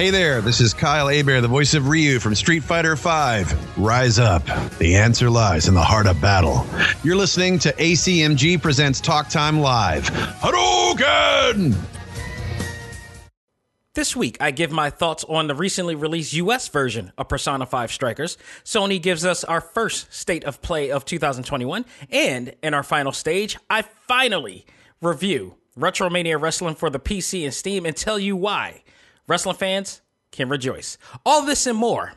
Hey there, this is Kyle Hebert, the voice of Ryu from Street Fighter V. Rise up. The answer lies in the heart of battle. You're listening to ACMG Presents Talk Time Live. Hadouken! This week, I give my thoughts on the recently released US version of Persona 5 Strikers. Sony gives us our first state of play of 2021. And in our final stage, I finally review Retromania Wrestling for the PC and Steam and tell you why. Wrestling fans can rejoice. All this and more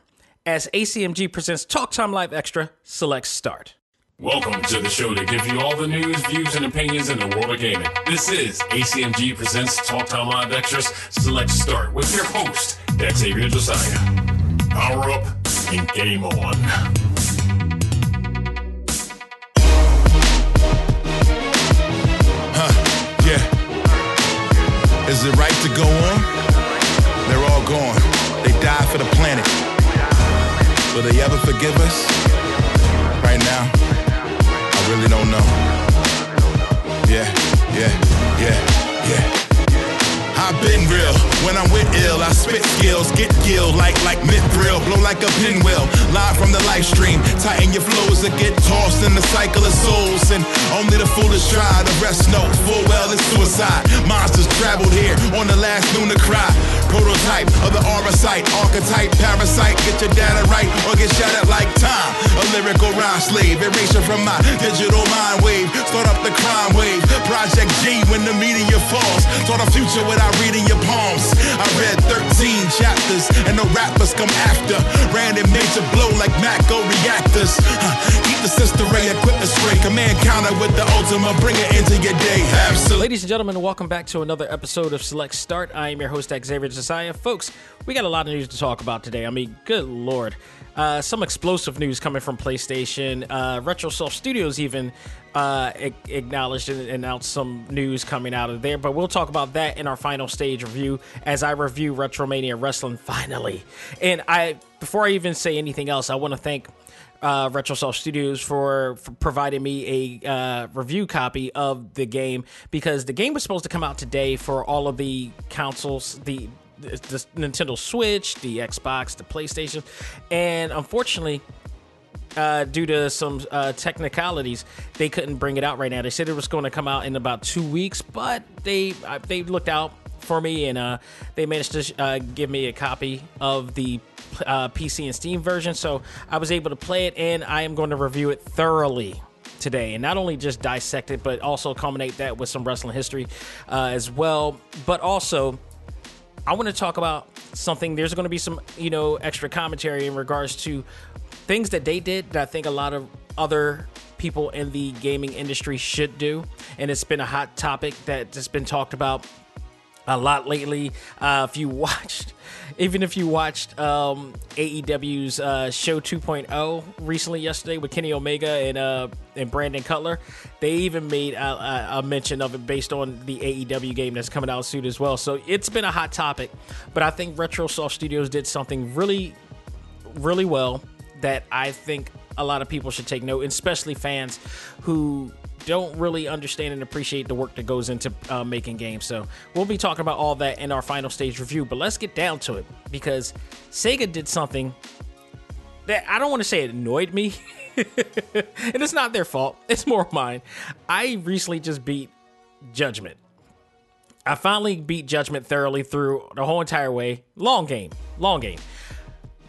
as ACMG presents Talk Time Live Extra Select Start. Welcome to the show to give you all the news, views, and opinions in the world of gaming. This is ACMG Presents Talk Time Live Extras Select Start with your host, Xavier Josiah. Power up and game on. Yeah. Is it right to go on? They're all gone. They died for the planet. Will they ever forgive us? Right now, I really don't know. Yeah, yeah, yeah, yeah. I've been real. When I'm with ill, I spit skills, get gilled like like mithril, blow like a pinwheel. Live from the live stream, tighten your flows and get tossed in the cycle of souls. And only the foolish try to rest no full well it's suicide. Monsters traveled here on the last lunar cry. Prototype of the aura site, archetype, parasite. Get your data right or get shattered like time. A lyrical rhyme slave, erasure from my digital mind wave. Start up the crime wave. Project G when the media falls. Saw the future without reading your palms. I read 13 chapters and rappers come after. Major blow like reactors. Huh. Keep the sister ray, equip the spray. Command counter with the ultimate, bring it into your day. Absolutely. Ladies and gentlemen, welcome back to another episode of Select Start. I am your host, Xavier Josiah. Folks, we got a lot of news to talk about today. I mean, good lord. Uh, some explosive news coming from PlayStation. Uh, RetroSoft Studios even uh, acknowledged and announced some news coming out of there, but we'll talk about that in our final stage review as I review Retromania Wrestling finally. And I, before I even say anything else, I want to thank uh, RetroSoft Studios for, for providing me a uh, review copy of the game because the game was supposed to come out today for all of the consoles, the the Nintendo Switch, the Xbox, the PlayStation, and unfortunately, uh, due to some uh, technicalities, they couldn't bring it out right now. They said it was going to come out in about two weeks, but they uh, they looked out for me and uh, they managed to uh, give me a copy of the uh, PC and Steam version. So I was able to play it, and I am going to review it thoroughly today and not only just dissect it but also culminate that with some wrestling history uh, as well but also I want to talk about something. There's going to be some, you know, extra commentary in regards to things that they did that I think a lot of other people in the gaming industry should do. And it's been a hot topic that has been talked about a lot lately. Uh, if you watched, even if you watched um, AEW's uh, Show 2.0 recently yesterday with Kenny Omega and uh, and Brandon Cutler, they even made a, a, mention of it based on the AEW game that's coming out soon as well. So it's been a hot topic, but I think RetroSoft Studios did something really, really well that I think a lot of people should take note, especially fans who don't really understand and appreciate the work that goes into uh, making games. So we'll be talking about all that in our final stage review. But let's get down to it because Sega did something that I don't want to say it annoyed me. and it's not their fault. It's more mine. I recently just beat Judgment. I finally beat Judgment thoroughly through the whole entire way. Long game, long game.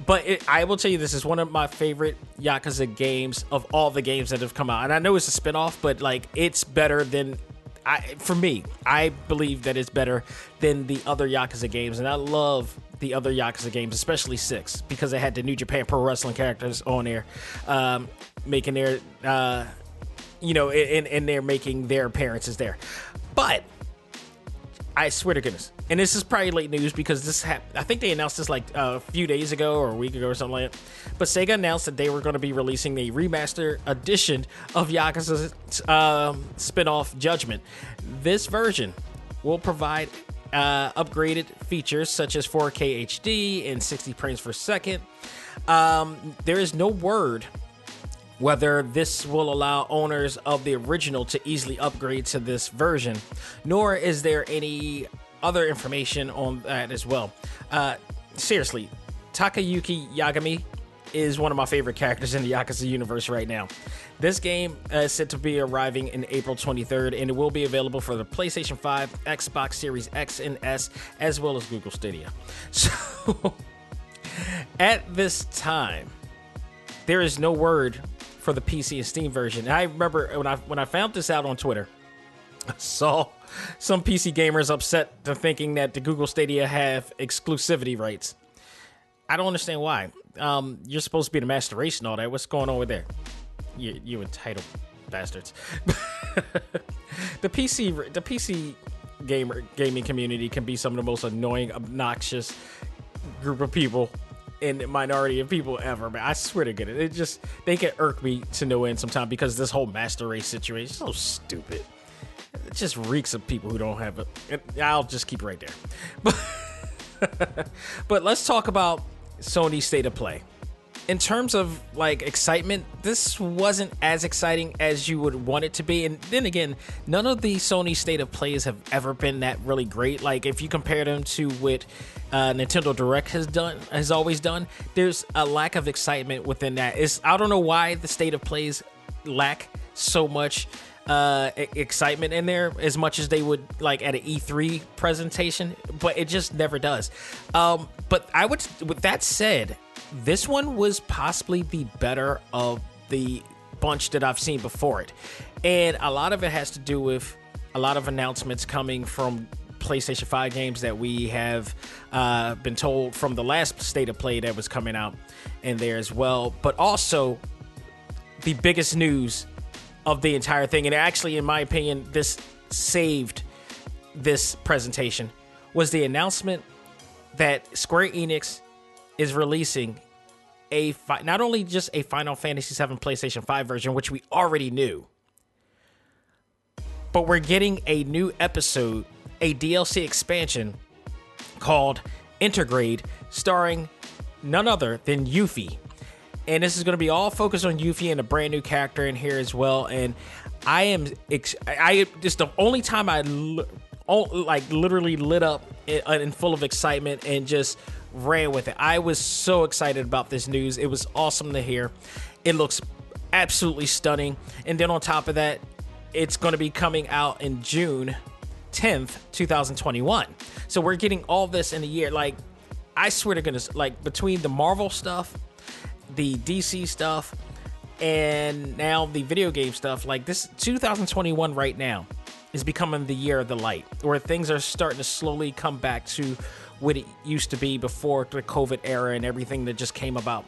But it, I will tell you, this is one of my favorite Yakuza games of all the games that have come out. And I know it's a spinoff, but like it's better than I, for me, I believe that it's better than the other Yakuza games, and I love the other Yakuza games, especially six, because they had the New Japan Pro Wrestling characters on there, um, making their, uh, you know, and, and they're making their appearances there. But I swear to goodness, and this is probably late news because this hap- I think they announced this like a few days ago or a week ago or something like that. But Sega announced that they were going to be releasing a remaster edition of Yakuza's um, spin-off Judgment. This version will provide uh, upgraded features such as 4K HD and 60 frames per second. Um, there is no word whether this will allow owners of the original to easily upgrade to this version, nor is there any other information on that as well. Uh, seriously, Takayuki Yagami is one of my favorite characters in the Yakuza universe right now. This game uh, is set to be arriving in April 23rd, and it will be available for the PlayStation 5, Xbox Series X and S, as well as Google Stadia. So, at this time, there is no word for the PC and Steam version. I remember when I when I found this out on Twitter, I saw some PC gamers upset to thinking that the Google Stadia have exclusivity rights. I don't understand why. Um, you're supposed to be the master race and all that. What's going on with there? You, you entitled bastards. the PC the PC gamer gaming community can be some of the most annoying, obnoxious group of people and minority of people ever, man. I swear to goodness, it just they can irk me to no end sometimes because this whole master race situation is so stupid. It just reeks of people who don't have it. I'll just keep right there. But but let's talk about Sony's state of play. In terms of like excitement, this wasn't as exciting as you would want it to be. And then again, none of the Sony state of plays have ever been that really great. Like if you compare them to what uh, Nintendo Direct has done, has always done, there's a lack of excitement within that. It's I don't know why the state of plays lack so much uh excitement in there as much as they would like at an E3 presentation, but it just never does. Um but I would with that said, this one was possibly the better of the bunch that I've seen before it. And a lot of it has to do with a lot of announcements coming from PlayStation 5 games that we have uh, been told from the last state of play that was coming out in there as well. But also, the biggest news of the entire thing, and actually, in my opinion, this saved this presentation, was the announcement that Square Enix is releasing a fi- not only just a Final Fantasy VII PlayStation 5 version, which we already knew, but we're getting a new episode, a DLC expansion called Intergrade, starring none other than Yuffie. And this is going to be all focused on Yuffie and a brand new character in here as well. And I am, ex- I just the only time I l- like literally lit up and full of excitement and just ran with it. I was so excited about this news. It was awesome to hear. It looks absolutely stunning. And then on top of that, it's going to be coming out in June 10th, 2021. So we're getting all this in a year. Like, I swear to goodness, like between the Marvel stuff, the DC stuff, and now the video game stuff, like this 2021 right now is becoming the year of the light, where things are starting to slowly come back to what it used to be before the COVID era and everything that just came about.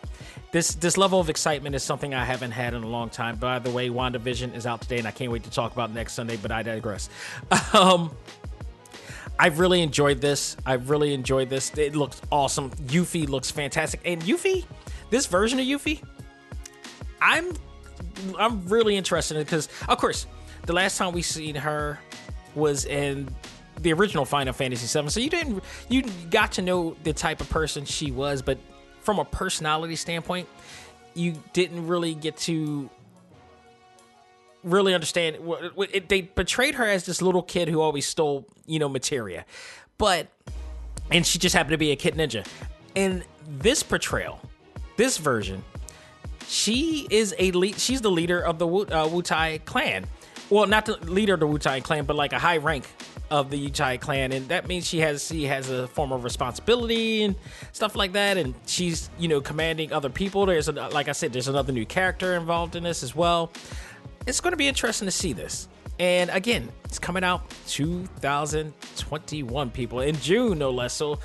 This this level of excitement is something I haven't had in a long time. By the way, WandaVision is out today, and I can't wait to talk about next Sunday. But I digress. Um, I've really enjoyed this. I've really enjoyed this. It looks awesome. Yuffie looks fantastic, and Yuffie, this version of Yuffie, I'm I'm really interested in because, of course, the last time we seen her was in the original Final Fantasy VII. So you didn't you got to know the type of person she was, but from a personality standpoint, you didn't really get to really understand. They portrayed her as this little kid who always stole, you know, materia, but and she just happened to be a kid ninja. In this portrayal, this version, she is a lead. She's the leader of the Wu, uh, Wutai clan. Well, not the leader of the Wutai clan, but like a high rank of the Wutai clan, and that means she has she has a form of responsibility and stuff like that, and she's you know commanding other people. There's a, like I said, there's another new character involved in this as well. It's going to be interesting to see this. And again, it's coming out 2021, people in June, no less. So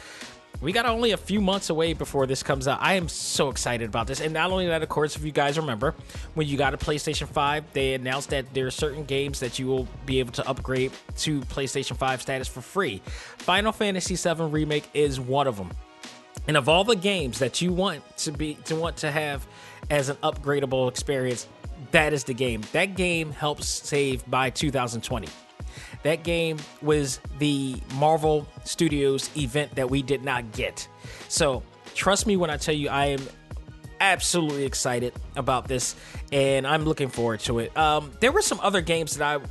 we got only a few months away before this comes out. I am so excited about this. And not only that, of course, if you guys remember, when you got a PlayStation 5, they announced that there are certain games that you will be able to upgrade to PlayStation 5 status for free. Final Fantasy VII Remake is one of them. And of all the games that you want to be to want to have as an upgradable experience, that is the game. That game helps save by 2020. That game was the Marvel Studios event that we did not get. So trust me when I tell you, I am absolutely excited about this, and I'm looking forward to it. Um, there were some other games that I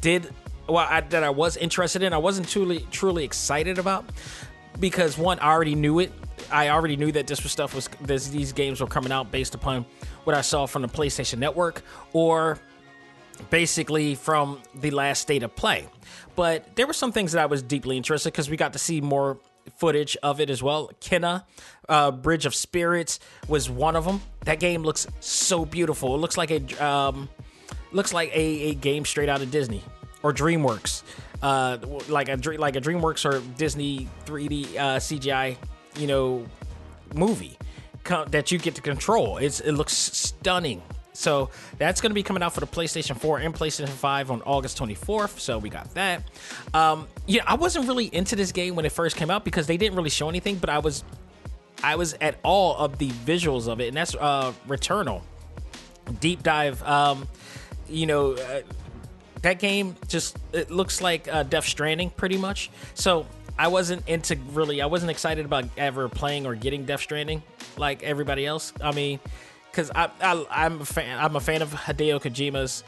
did, well, I, that I was interested in. I wasn't truly truly excited about because one, I already knew it. I already knew that this was stuff was this, these games were coming out based upon what I saw from the PlayStation Network or basically from the last state of play. But there were some things that I was deeply interested because we got to see more footage of it as well. Kena, uh, Bridge of Spirits was one of them. That game looks so beautiful. It looks like a um, looks like a, a game straight out of Disney or DreamWorks, uh, like a like a DreamWorks or Disney 3D uh, CGI, you know, movie that you get to control. It's it looks stunning. So that's going to be coming out for the PlayStation 4 and PlayStation 5 on August 24th. So we got that. Um, yeah, I wasn't really into this game when it first came out because they didn't really show anything, but I was, I was at all of the visuals of it, and that's uh, Returnal, deep dive. Um, you know, uh, that game just it looks like uh, Death Stranding pretty much. So I wasn't into really. I wasn't excited about ever playing or getting Death Stranding like everybody else. I mean because I, I am a fan. I'm a fan of Hideo Kojima's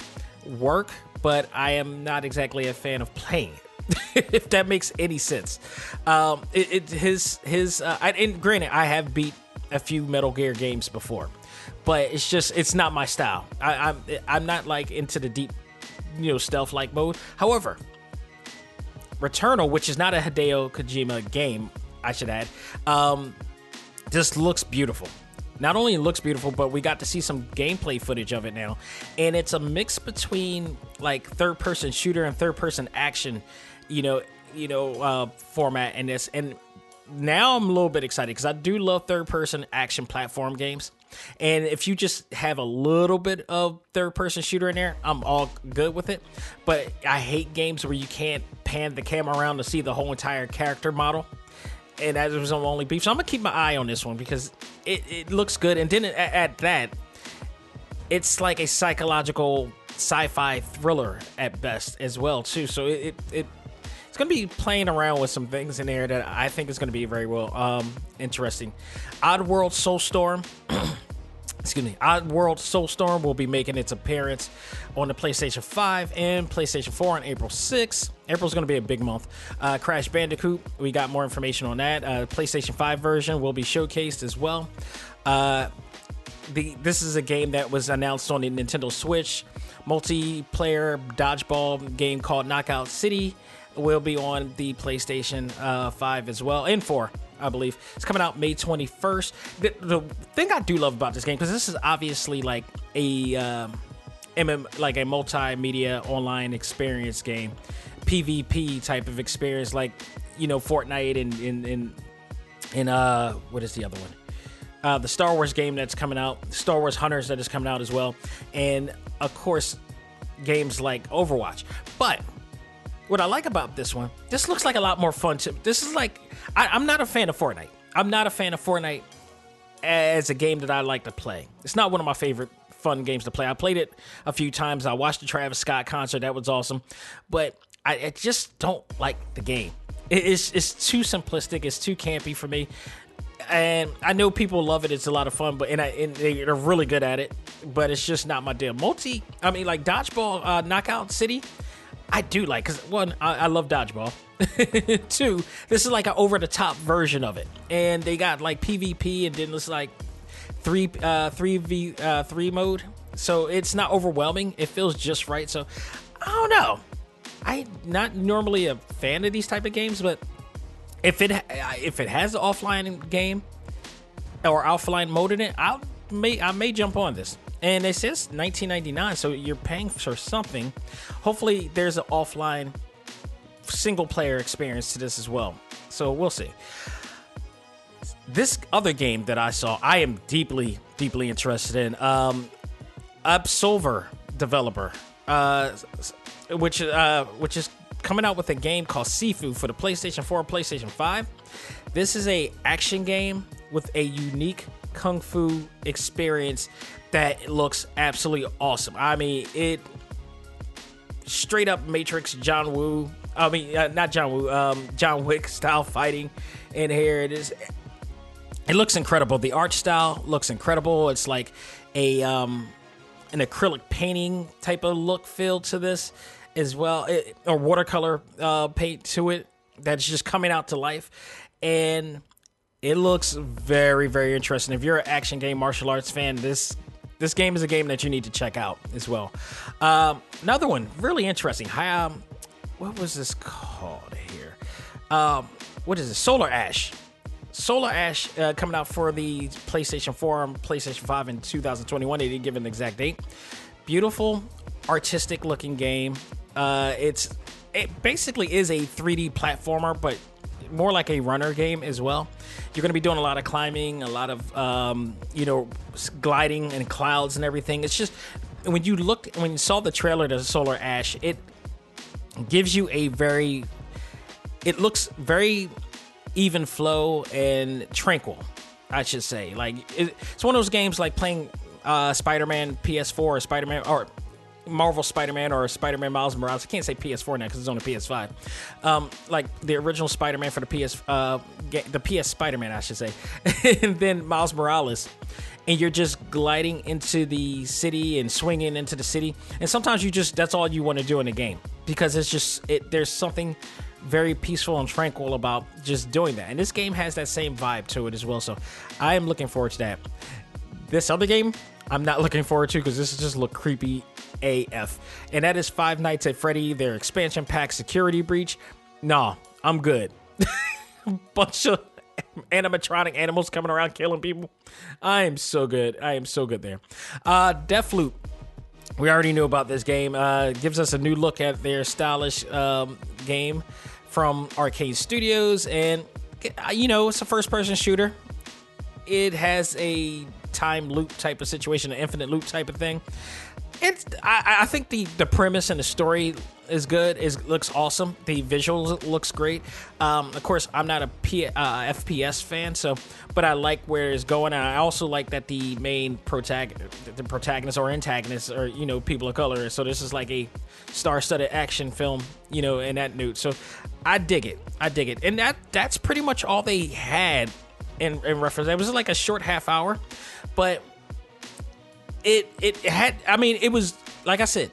work, but I am not exactly a fan of playing if that makes any sense, um, it, it his his uh, I, and granted, I have beat a few Metal Gear games before, but it's just it's not my style. I, I'm I'm not like into the deep, you know, stealth like mode. However, Returnal, which is not a Hideo Kojima game, I should add, um, just looks beautiful not only it looks beautiful, but we got to see some gameplay footage of it now. And it's a mix between like third person shooter and third person action, you know, you know, uh, format in this. And now I'm a little bit excited because I do love third person action platform games. And if you just have a little bit of third person shooter in there, I'm all good with it. But I hate games where you can't pan the camera around to see the whole entire character model and that was my only beef. So I'm gonna keep my eye on this one because it, it looks good. And then at, at that, it's like a psychological sci-fi thriller at best as well too. So it, it, it it's gonna be playing around with some things in there that I think is gonna be very well um, interesting. Oddworld Soulstorm. excuse me, Oddworld Soulstorm will be making its appearance on the PlayStation 5 and PlayStation 4 on April 6th. April's going to be a big month. Uh, Crash Bandicoot, we got more information on that. Uh, PlayStation 5 version will be showcased as well. Uh, the this is a game that was announced on the Nintendo Switch. Multiplayer dodgeball game called Knockout City will be on the PlayStation uh, 5 as well and 4. I believe. It's coming out May 21st. The, the thing I do love about this game, because this is obviously like a um, MM, like a multimedia online experience game, PvP type of experience, like you know Fortnite and and and, in uh what is the other one? Uh, the Star Wars game that's coming out, Star Wars Hunters that is coming out as well, and of course games like Overwatch. But what I like about this one, this looks like a lot more fun. To this is like I, I'm not a fan of Fortnite. I'm not a fan of Fortnite as a game that I like to play. It's not one of my favorite fun games to play. I played it a few times. I watched the Travis Scott concert. That was awesome. But I, I just don't like the game. It, it's, it's too simplistic. It's too campy for me. And I know people love it. It's a lot of fun, but and, I, and they're really good at it. But it's just not my deal. Multi, I mean, like Dodgeball uh, Knockout City. I do like because one, I, I love dodgeball. Two, this is like an over the top version of it, and they got like PvP and then it's like three uh three v uh three mode, so it's not overwhelming. It feels just right. So I don't know. I not normally a fan of these type of games, but if it if it has an offline game or offline mode in it, I may I may jump on this and it says 19.99 so you're paying for something hopefully there's an offline single player experience to this as well so we'll see this other game that i saw i am deeply deeply interested in um absolver developer uh which uh which is coming out with a game called sifu for the playstation 4 and playstation 5 this is a action game with a unique kung fu experience that looks absolutely awesome. I mean, it straight up Matrix John Woo. I mean, uh, not John Woo, um, John Wick style fighting in here. It is. It looks incredible. The art style looks incredible. It's like a um, an acrylic painting type of look feel to this as well, it, or watercolor uh, paint to it that's just coming out to life, and it looks very very interesting. If you're an action game martial arts fan, this this game is a game that you need to check out as well. Um, another one, really interesting. Hi, um, what was this called here? Um, what is it? Solar Ash. Solar Ash uh, coming out for the PlayStation 4 and PlayStation 5 in 2021. They didn't give an exact date. Beautiful, artistic looking game. Uh, it's it basically is a 3D platformer, but more like a runner game as well. You're going to be doing a lot of climbing, a lot of um, you know gliding in clouds and everything. It's just when you look when you saw the trailer to Solar Ash, it gives you a very it looks very even flow and tranquil. I should say, like it, it's one of those games like playing uh, Spider-Man PS4 or Spider-Man or Marvel Spider-Man or Spider-Man Miles Morales. I can't say PS4 now because it's on the PS5. Um, like the original Spider-Man for the PS, uh, the PS Spider-Man, I should say, and then Miles Morales, and you're just gliding into the city and swinging into the city. And sometimes you just that's all you want to do in the game because it's just it. There's something very peaceful and tranquil about just doing that. And this game has that same vibe to it as well. So I am looking forward to that. This other game, I'm not looking forward to because this just look creepy AF. And that is Five Nights at Freddy, their expansion pack security breach. Nah, I'm good. Bunch of animatronic animals coming around killing people. I am so good. I am so good there. Uh Deathloop. We already knew about this game. Uh gives us a new look at their stylish um, game from Arkane Studios and uh, you know, it's a first person shooter. It has a time loop type of situation, an infinite loop type of thing it's I, I, think the the premise and the story is good is looks awesome. The visuals looks great. Um, of course i'm not a P, uh, fps fan so but i like where it's going and i also like that the main protagonist the protagonist or antagonist are you know people of color so this is like a star-studded action film you know in that note. So i dig it. I dig it. And that that's pretty much all they had in, in reference. It was like a short half hour but it it had. I mean, it was like I said,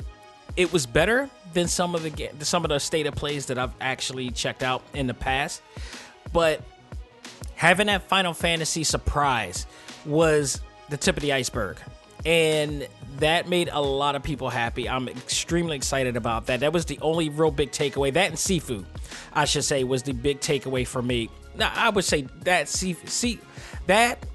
it was better than some of the some of the state of plays that I've actually checked out in the past. But having that Final Fantasy surprise was the tip of the iceberg. And that made a lot of people happy. I'm extremely excited about that. That was the only real big takeaway. That and Sifu, I should say, was the big takeaway for me. Now, I would say that Sifu, see, that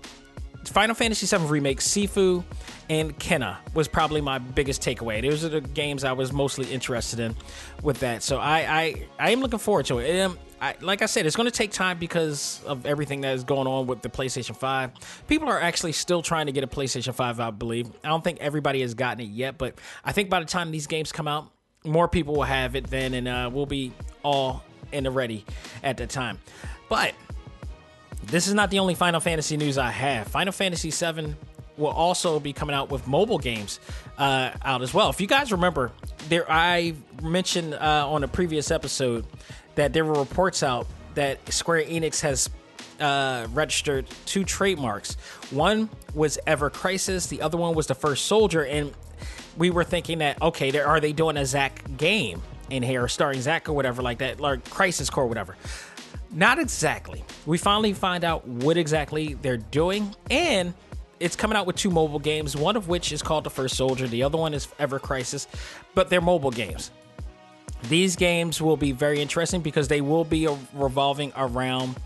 Final Fantasy VII remake, Sifu, and Kena was probably my biggest takeaway. Those are the games I was mostly interested in with that. So I I, I am looking forward to it. Um, I, like I said, it's going to take time because of everything that is going on with the PlayStation 5. People are actually still trying to get a PlayStation 5, I believe. I don't think everybody has gotten it yet, but I think by the time these games come out, more people will have it then, and uh, we'll be all in the ready at the time. But this is not the only Final Fantasy news I have. Final Fantasy 7 will also be coming out with mobile games uh, out as well. If you guys remember, there I mentioned uh, on a previous episode that there were reports out that Square Enix has uh, registered two trademarks. One was Ever Crisis, the other one was the First Soldier, and we were thinking that okay, there are they doing a Zack game in here, starring Zack or whatever like that, like Crisis Core, whatever. Not exactly. We finally find out what exactly they're doing, and it's coming out with two mobile games, one of which is called The First Soldier, the other one is Ever Crisis, but they're mobile games. These games will be very interesting because they will be revolving around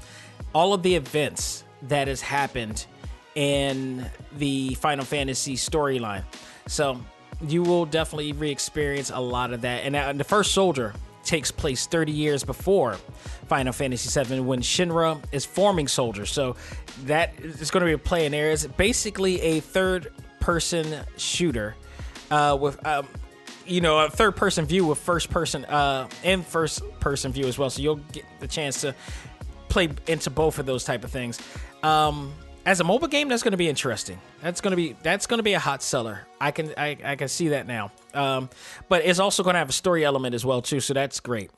all of the events that has happened in the Final Fantasy storyline. So you will definitely re-experience a lot of that. And uh, the First Soldier takes place 30 years before Final Fantasy VII when Shinra is forming soldiers. So that is going to be a play in there. It's basically a third person shooter uh, with. Um, you know, a third person view with first person uh, and first person view as well. So you'll get the chance to play into both of those type of things. Um, as a mobile game, that's going to be interesting. That's going to be that's going to be a hot seller. I can I, I can see that now. Um, but it's also going to have a story element as well too, so that's great.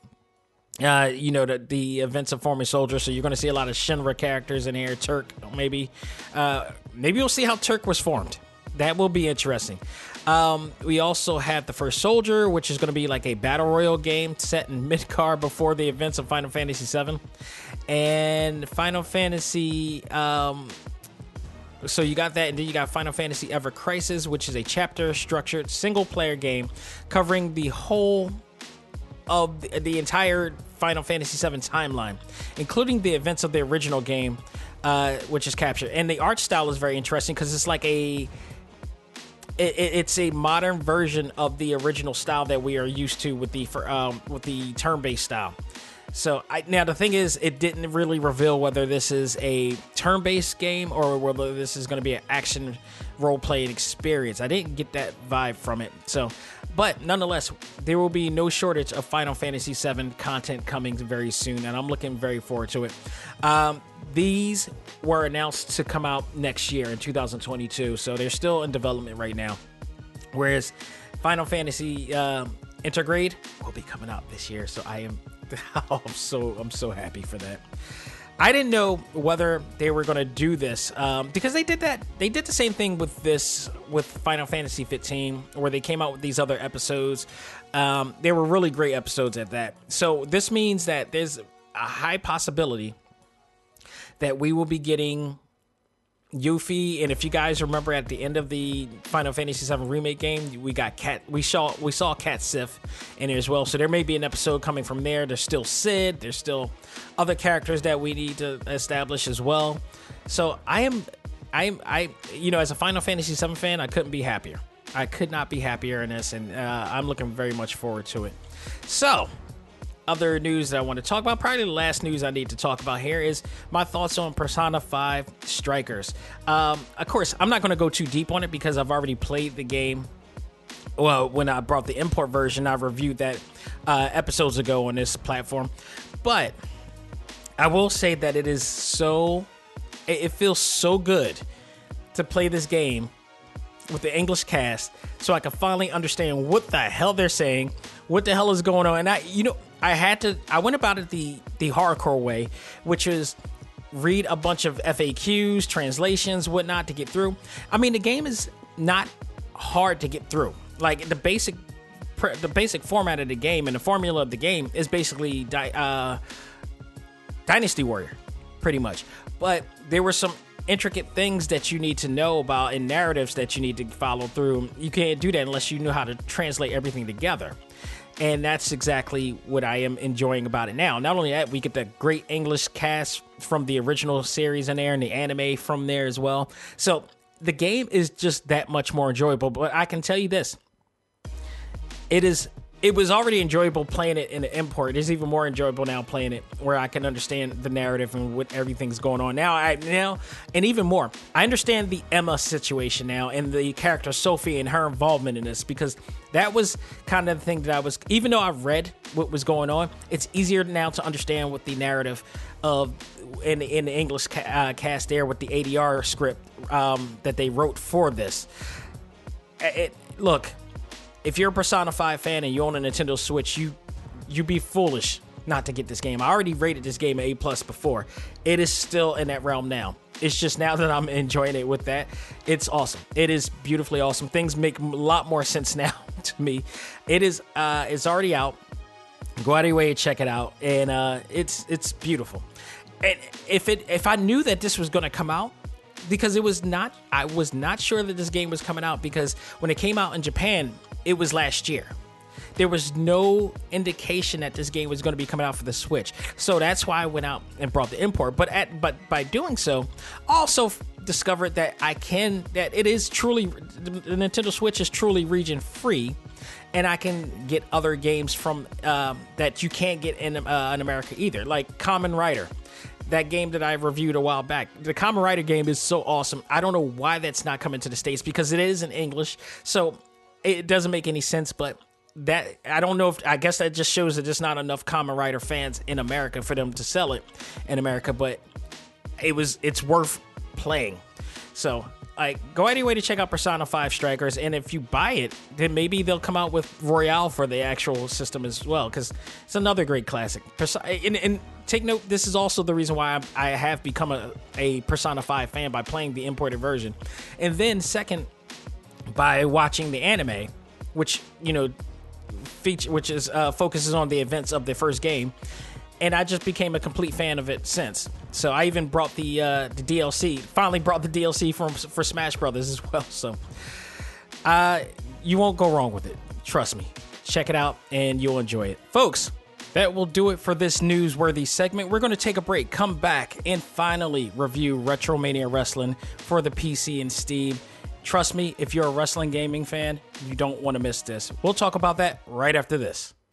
Uh, you know the, the events of forming soldiers, so you're going to see a lot of Shinra characters in here. Turk, maybe, uh, maybe you'll see how Turk was formed. That will be interesting. Um, we also have the first soldier, which is going to be like a battle royal game set in Midgar before the events of Final Fantasy VII, and Final Fantasy. Um, so you got that, and then you got Final Fantasy Ever Crisis, which is a chapter-structured single-player game covering the whole of the, entire Final Fantasy VII timeline, including the events of the original game, uh, which is captured. And the art style is very interesting because it's like a it, it's a modern version of the original style that we are used to with the for, um, with the turn-based style. So I, now the thing is, it didn't really reveal whether this is a turn-based game or whether this is going to be an action role-playing experience. I didn't get that vibe from it. So, but nonetheless, there will be no shortage of Final Fantasy VII content coming very soon, and I'm looking very forward to it. Um, these were announced to come out next year in 2022, so they're still in development right now. Whereas Final Fantasy uh, Intergrade will be coming out this year, so I am oh, I'm so I'm so happy for that. I didn't know whether they were going to do this um, because they did that. They did the same thing with this with Final Fantasy 15, where they came out with these other episodes. Um, they were really great episodes at that. So this means that there's a high possibility that we will be getting Yuffie, and if you guys remember at the end of the Final Fantasy VII remake game, we got Cait. We saw we saw Cait Sith in it as well. So there may be an episode coming from there. There's still Cid. There's still other characters that we need to establish as well. So I am, I am, I you know, as a Final Fantasy VII fan, I couldn't be happier. I could not be happier in this, and uh, I'm looking very much forward to it. So other news that I want to talk about, probably the last news I need to talk about here is my thoughts on Persona 5 Strikers. Um, of course, I'm not going to go too deep on it because I've already played the game. Well, when I brought the import version, I reviewed that uh, episodes ago on this platform. But I will say that it is so, it feels so good to play this game with the English cast so I can finally understand what the hell they're saying, what the hell is going on. And I, you know, I had to. I went about it the the hardcore way, which is read a bunch of FAQs, translations, whatnot to get through. I mean, the game is not hard to get through. Like the basic, the basic format of the game and the formula of the game is basically di- uh, Dynasty Warrior, pretty much. But there were some intricate things that you need to know about and narratives that you need to follow through. You can't do that unless you know how to translate everything together. And that's exactly what I am enjoying about it now. Not only that, we get the great English cast from the original series in there and the anime from there as well. So the game is just that much more enjoyable. But I can tell you this it is it was already enjoyable playing it in the import. It's even more enjoyable now playing it where I can understand the narrative and what everything's going on now. I now and even more, I understand the Emma situation now and the character Sophie and her involvement in this because that was kind of the thing that I was. Even though I read what was going on, it's easier now to understand what the narrative of in in the English ca- uh, cast there with the ADR script um, that they wrote for this. It, look, if you're a Persona 5 fan and you own a Nintendo Switch, you you'd be foolish not to get this game. I already rated this game A plus before. It is still in that realm now. It's just now that I'm enjoying it with that. It's awesome. It is beautifully awesome. Things make a lot more sense now to me. It is uh it's already out. Go out of your way to check it out. And uh it's it's beautiful. And if it if I knew that this was gonna come out, because it was not I was not sure that this game was coming out because when it came out in Japan, it was last year. There was no indication that this game was going to be coming out for the Switch. So that's why I went out and brought the import. But at but by doing so, also discovered that I can that it is truly the Nintendo Switch is truly region free and I can get other games from um, that you can't get in uh, in America either, like Kamen Rider. That game that I reviewed a while back. The Kamen Rider game is so awesome. I don't know why that's not coming to the States because it is in English. So it doesn't make any sense, but that I don't know if I guess that just shows that there's not enough Kamen Rider fans in America for them to sell it in America, but it was it's worth playing. So like go anyway to check out Persona 5 Strikers and if you buy it, then maybe they'll come out with Royale for the actual system as well cuz it's another great classic. And, and take note this is also the reason why I, I have become a, a Persona 5 fan by playing the imported version. And then second by watching the anime, which, you know, feature which is uh, focuses on the events of the first game and I just became a complete fan of it since. So I even brought the uh, the DLC. Finally, brought the DLC from for Smash Brothers as well. So, uh, you won't go wrong with it. Trust me. Check it out, and you'll enjoy it, folks. That will do it for this newsworthy segment. We're going to take a break, come back, and finally review Retromania Wrestling for the PC and Steam. Trust me, if you're a wrestling gaming fan, you don't want to miss this. We'll talk about that right after this.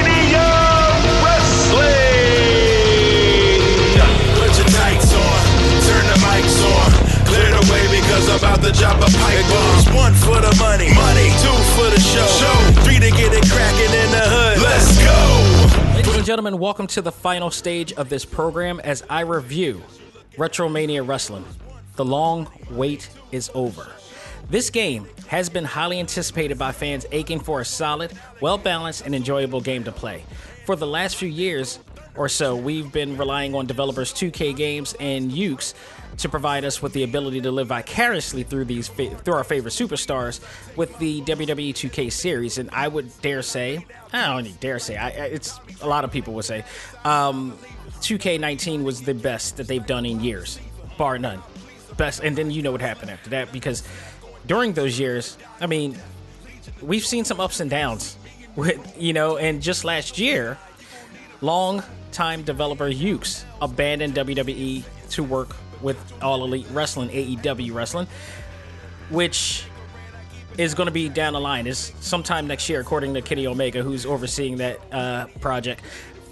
Wrestling. Because I'm about to pipe. It goes one for the money, money, two for the show, show, three to get it cracking in the hood. Let's go. Ladies and gentlemen, welcome to the final stage of this program as I review Retromania Wrestling. The long wait is over. This game has been highly anticipated by fans aching for a solid, well balanced, and enjoyable game to play. For the last few years or so, we've been relying on developers 2K Games and Yuke's to provide us with the ability to live vicariously through these through our favorite superstars with the WWE 2K series. And I would dare say, I don't even dare say, I, it's a lot of people would say, um, 2K19 was the best that they've done in years, bar none. Best, and then you know what happened after that because during those years, I mean, we've seen some ups and downs with you know, and just last year, long time developer Yuke's abandoned WWE to work with All Elite Wrestling, AEW Wrestling, which is going to be down the line is sometime next year, according to Kenny Omega, who's overseeing that uh, project.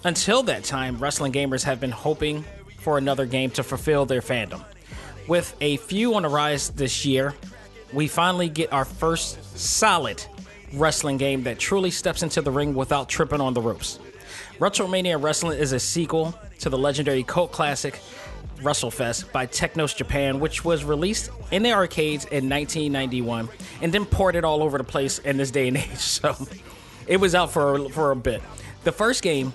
Until that time, wrestling gamers have been hoping for another game to fulfill their fandom. With a few on the rise this year, we finally get our first solid wrestling game that truly steps into the ring without tripping on the ropes. Retromania Wrestling is a sequel to the legendary cult classic WrestleFest by Technos Japan, which was released in the arcades in 1991 and then ported all over the place in this day and age. So it was out for for a bit. The first game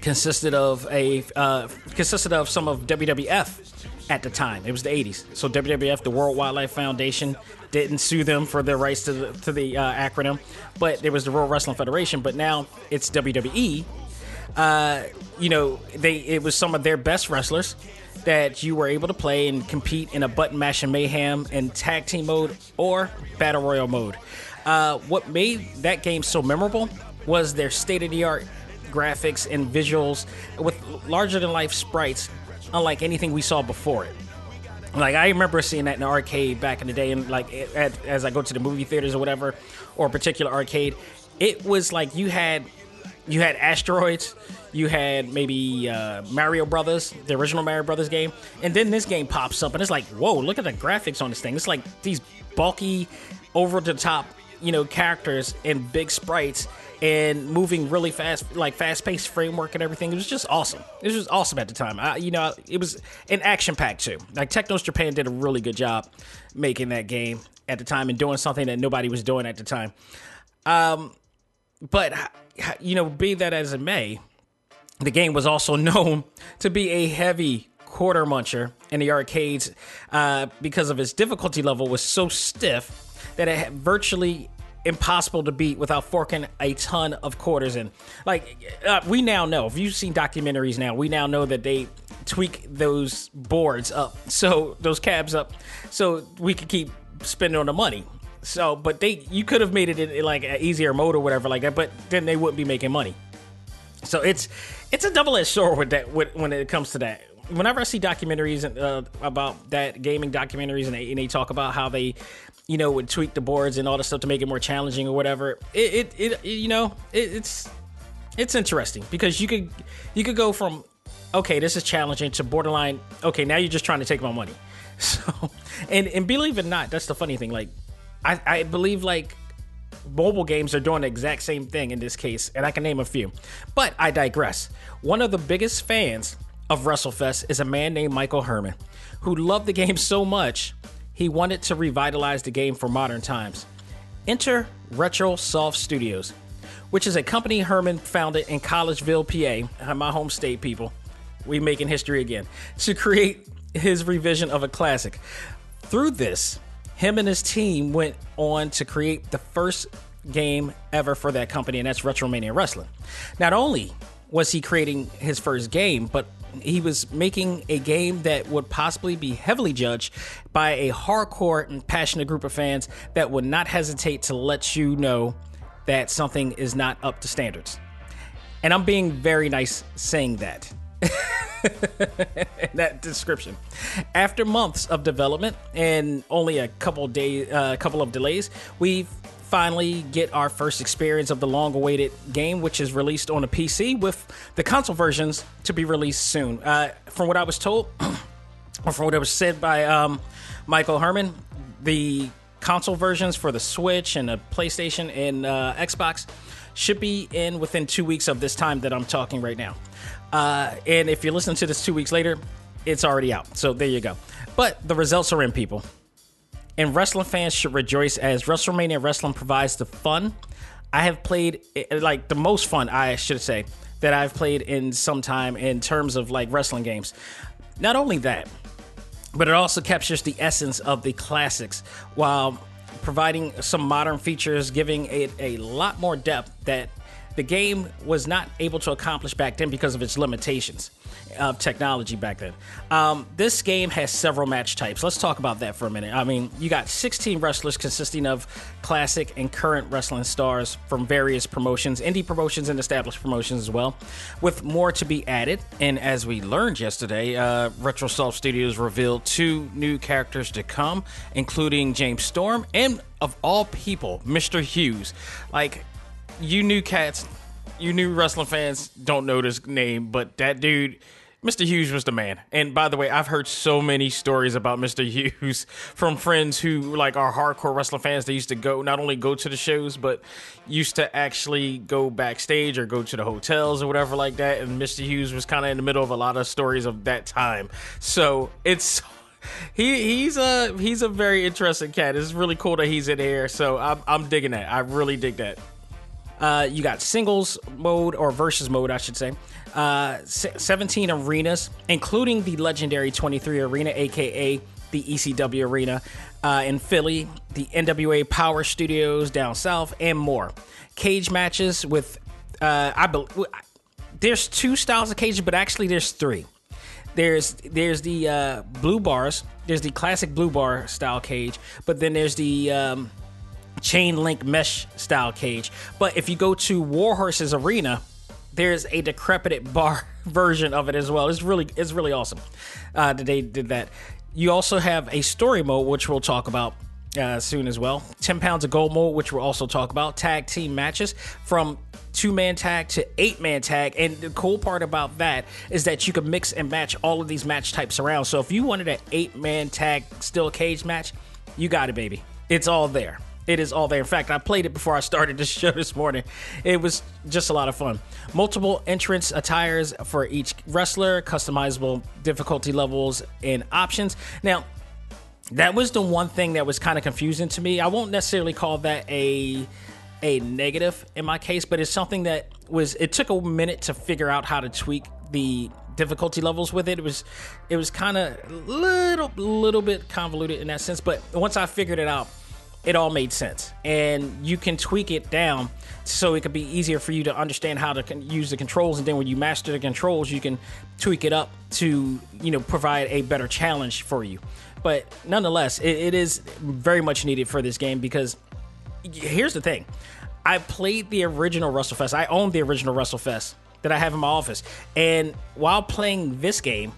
consisted of a uh, consisted of some of WWF at the time. It was the 80s. So WWF, the World Wildlife Foundation, didn't sue them for their rights to the, to the uh, acronym, but there was the World Wrestling Federation. But now it's WWE. Uh, you know, they it was some of their best wrestlers that you were able to play and compete in a button mash mashing mayhem in tag team mode or battle royal mode. Uh, what made that game so memorable was their state of the art graphics and visuals with larger than life sprites, unlike anything we saw before it. Like I remember seeing that in the arcade back in the day, and like at, as I go to the movie theaters or whatever, or a particular arcade, it was like you had you had asteroids, you had maybe uh, Mario Brothers, the original Mario Brothers game, and then this game pops up, and it's like, whoa, look at the graphics on this thing. It's like these bulky, over the top, you know, characters and big sprites and moving really fast, like fast paced framework and everything. It was just awesome. It was just awesome at the time. I, you know, it was an action pack too. Like Technos Japan did a really good job making that game at the time and doing something that nobody was doing at the time. Um, but you know, be that as it may, the game was also known to be a heavy quarter muncher in the arcades uh, because of its difficulty level was so stiff that it had virtually impossible to beat without forking a ton of quarters in. Like uh, we now know, if you've seen documentaries now, we now know that they tweak those boards up, so those cabs up, so we could keep spending on the money. So, but they, you could have made it in, like an easier mode or whatever like that, but then they wouldn't be making money. So it's it's a double edged sword with that with, when it comes to that. Whenever I see documentaries uh, about that gaming documentaries and they, and they talk about how they, you know, would tweak the boards and all the stuff to make it more challenging or whatever, it it, it you know it, it's it's interesting because you could you could go from okay this is challenging to borderline okay now you're just trying to take my money. So and and believe it or not, that's the funny thing. Like I I believe like mobile games are doing the exact same thing in this case, and I can name a few. But I digress. One of the biggest fans of WrestleFest is a man named Michael Herman, who loved the game so much he wanted to revitalize the game for modern times. Enter RetroSoft Studios, which is a company Herman founded in Collegeville, PA, my home state, people. We making history again to create his revision of a classic. Through this, him and his team went on to create the first game ever for that company, and that's Retromania Wrestling. Not only was he creating his first game, but he was making a game that would possibly be heavily judged by a hardcore and passionate group of fans that would not hesitate to let you know that something is not up to standards. And I'm being very nice saying that. that description. After months of development and only a couple days, a uh, couple of delays, we finally get our first experience of the long-awaited game, which is released on a PC, with the console versions to be released soon. Uh, from what I was told, or from what was said by um, Michael Herman, the console versions for the Switch and the PlayStation and uh, Xbox should be in within two weeks of this time that I'm talking right now. Uh, and if you're listening to this two weeks later, it's already out. So there you go. But the results are in, people. And wrestling fans should rejoice as WrestleMania Wrestling provides the fun. I have played, eh, like, the most fun, I should say, that I've played in some time in terms of, like, wrestling games. Not only that, but it also captures the essence of the classics while providing some modern features, giving it a lot more depth that the game was not able to accomplish back then because of its limitations of technology back then. Um, this game has several match types. Let's talk about that for a minute. I mean, you got 16 wrestlers consisting of classic and current wrestling stars from various promotions, indie promotions, and established promotions as well, with more to be added. And as we learned yesterday, uh, RetroSoft Studios revealed two new characters to come, including James Storm and, of all people, Mr. Hughes. Like, you new cats, you new wrestling fans don't know this name, but that dude, Mr. Hughes was the man. And by the way, I've heard so many stories about Mr. Hughes from friends who like are hardcore wrestling fans. They used to go not only go to the shows, but used to actually go backstage or go to the hotels or whatever like that. And Mr. Hughes was kind of in the middle of a lot of stories of that time. So it's he he's a he's a very interesting cat. It's really cool that he's in here. So I'm I'm digging that. I really dig that. Uh, you got singles mode or versus mode, I should say. Uh, 17 arenas, including the legendary 23 arena, aka the ECW arena uh, in Philly, the NWA Power Studios down south, and more. Cage matches with, uh, I believe, there's two styles of cages, but actually there's three. There's there's the uh, blue bars. There's the classic blue bar style cage, but then there's the um, chain link mesh style cage. But if you go to Warhorse's arena, there's a decrepit bar version of it as well. It's really it's really awesome uh, that they did that. You also have a story mode, which we'll talk about uh, soon as well. 10 pounds of gold mode, which we'll also talk about. Tag team matches from two man tag to eight man tag. And the cool part about that is that you can mix and match all of these match types around. So if you wanted an eight man tag still cage match, you got it, baby. It's all there. It is all there. In fact, I played it before I started the show this morning. It was just a lot of fun. Multiple entrance attires for each wrestler, customizable difficulty levels and options. Now, that was the one thing that was kind of confusing to me. I won't necessarily call that a a negative in my case, but it's something that was it took a minute to figure out how to tweak the difficulty levels with it. It was it was kind of little little bit convoluted in that sense, but once I figured it out, it all made sense, and you can tweak it down so it could be easier for you to understand how to con- use the controls. And then when you master the controls, you can tweak it up to you know provide a better challenge for you. But nonetheless, it, it is very much needed for this game because here's the thing. I played the original WrestleFest. I own the original WrestleFest that I have in my office. And while playing this game,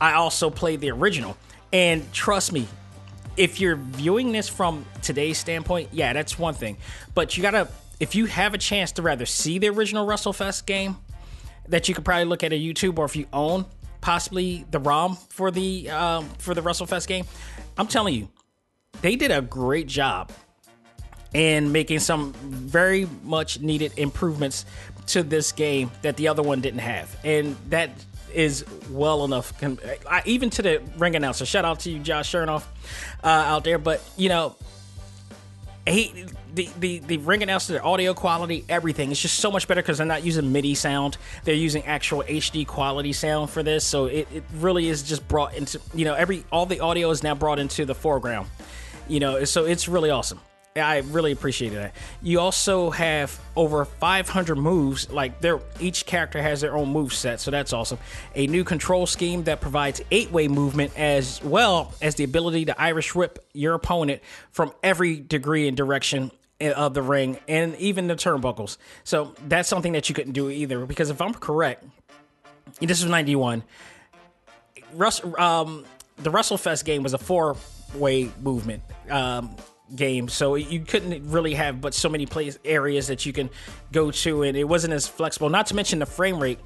I also played the original. And trust me, if you're viewing this from today's standpoint, yeah, that's one thing. But you gotta, if you have a chance to rather see the original WrestleFest game, that you could probably look at a YouTube, or if you own possibly the ROM for the um, for the WrestleFest game, I'm telling you, they did a great job in making some very much needed improvements to this game that the other one didn't have. And that is well enough. I, even to the ring announcer, shout out to you, Josh Chernoff, uh, out there. But, you know, he, the, the, the ring announcer, the audio quality, everything is just so much better because they're not using MIDI sound. They're using actual HD quality sound for this. So it, it really is just brought into, you know, every, all the audio is now brought into the foreground. You know, so it's really awesome. I really appreciated that. You also have over 500 moves. Like they each character has their own move set, so that's awesome. A new control scheme that provides eight-way movement as well as the ability to Irish whip your opponent from every degree and direction of the ring and even the turnbuckles. So that's something that you couldn't do either. Because if I'm correct, this was 91. Russ, um, the WrestleFest game was a four-way movement. Um, game so you couldn't really have but so many place areas that you can go to and it wasn't as flexible not to mention the frame rate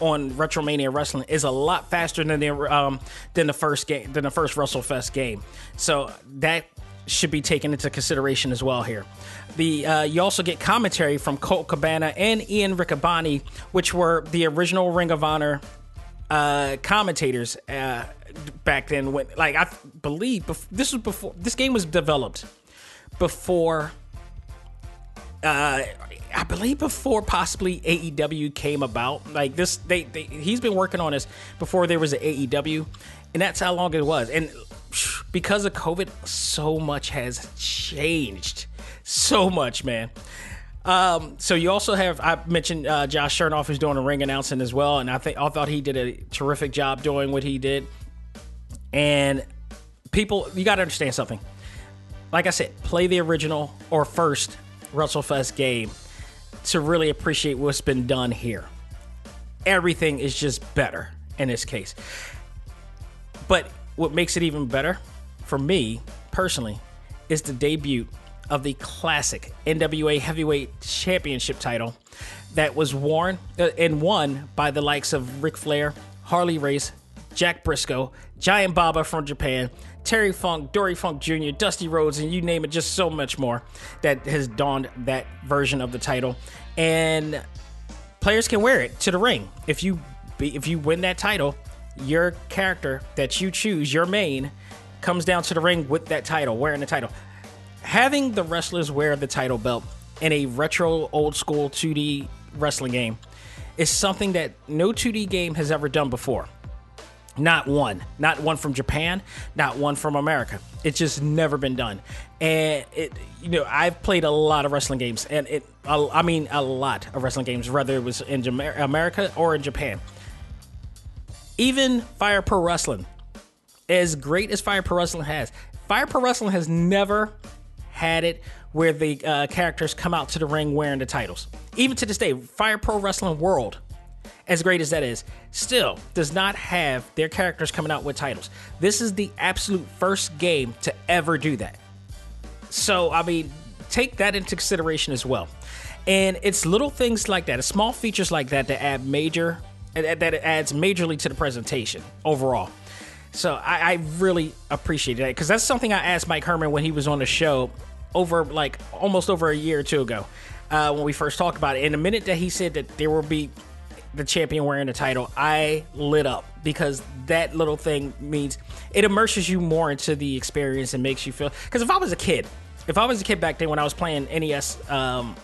on Retromania Wrestling is a lot faster than the um, than the first game than the first WrestleFest game. So that should be taken into consideration as well here. The uh, you also get commentary from Colt Cabana and Ian Riccaboni, which were the original Ring of Honor uh, commentators uh, back then. When like I believe this was before this game was developed before uh I believe before possibly AEW came about. Like this they, they he's been working on this before there was an AEW and that's how long it was. And because of COVID so much has changed. So much, man. Um, so you also have I mentioned uh, Josh Chernoff is doing a ring announcing as well, and I think I thought he did a terrific job doing what he did. And people, you got to understand something like I said, play the original or first WrestleFest game to really appreciate what's been done here. Everything is just better in this case. But what makes it even better for me personally is the debut of the classic NWA Heavyweight Championship title that was worn uh, and won by the likes of Ric Flair, Harley Race, Jack Brisco, Giant Baba from Japan, Terry Funk, Dory Funk Jr., Dusty Rhodes, and you name it, just so much more that has donned that version of the title. And players can wear it to the ring. If you be, if you win that title, your character that you choose, your main, comes down to the ring with that title, wearing the title. Having the wrestlers wear the title belt in a retro old school 2D wrestling game is something that no 2D game has ever done before. Not one. Not one from Japan, not one from America. It's just never been done. And it, you know, I've played a lot of wrestling games, and it, I mean, a lot of wrestling games, whether it was in America or in Japan. Even Fire Pro Wrestling, as great as Fire Pro Wrestling has, Fire Pro Wrestling has never had it where the uh, characters come out to the ring wearing the titles. Even to this day, Fire Pro Wrestling World as great as that is, still does not have their characters coming out with titles. This is the absolute first game to ever do that. So, I mean, take that into consideration as well. And it's little things like that, small features like that that add major, that adds majorly to the presentation overall. So I, I really appreciate that because that's something I asked Mike Herman when he was on the show over like almost over a year or two ago uh, when we first talked about it. And the minute that he said that there will be the champion wearing the title, I lit up because that little thing means it immerses you more into the experience and makes you feel. Because if I was a kid, if I was a kid back then when I was playing NES um,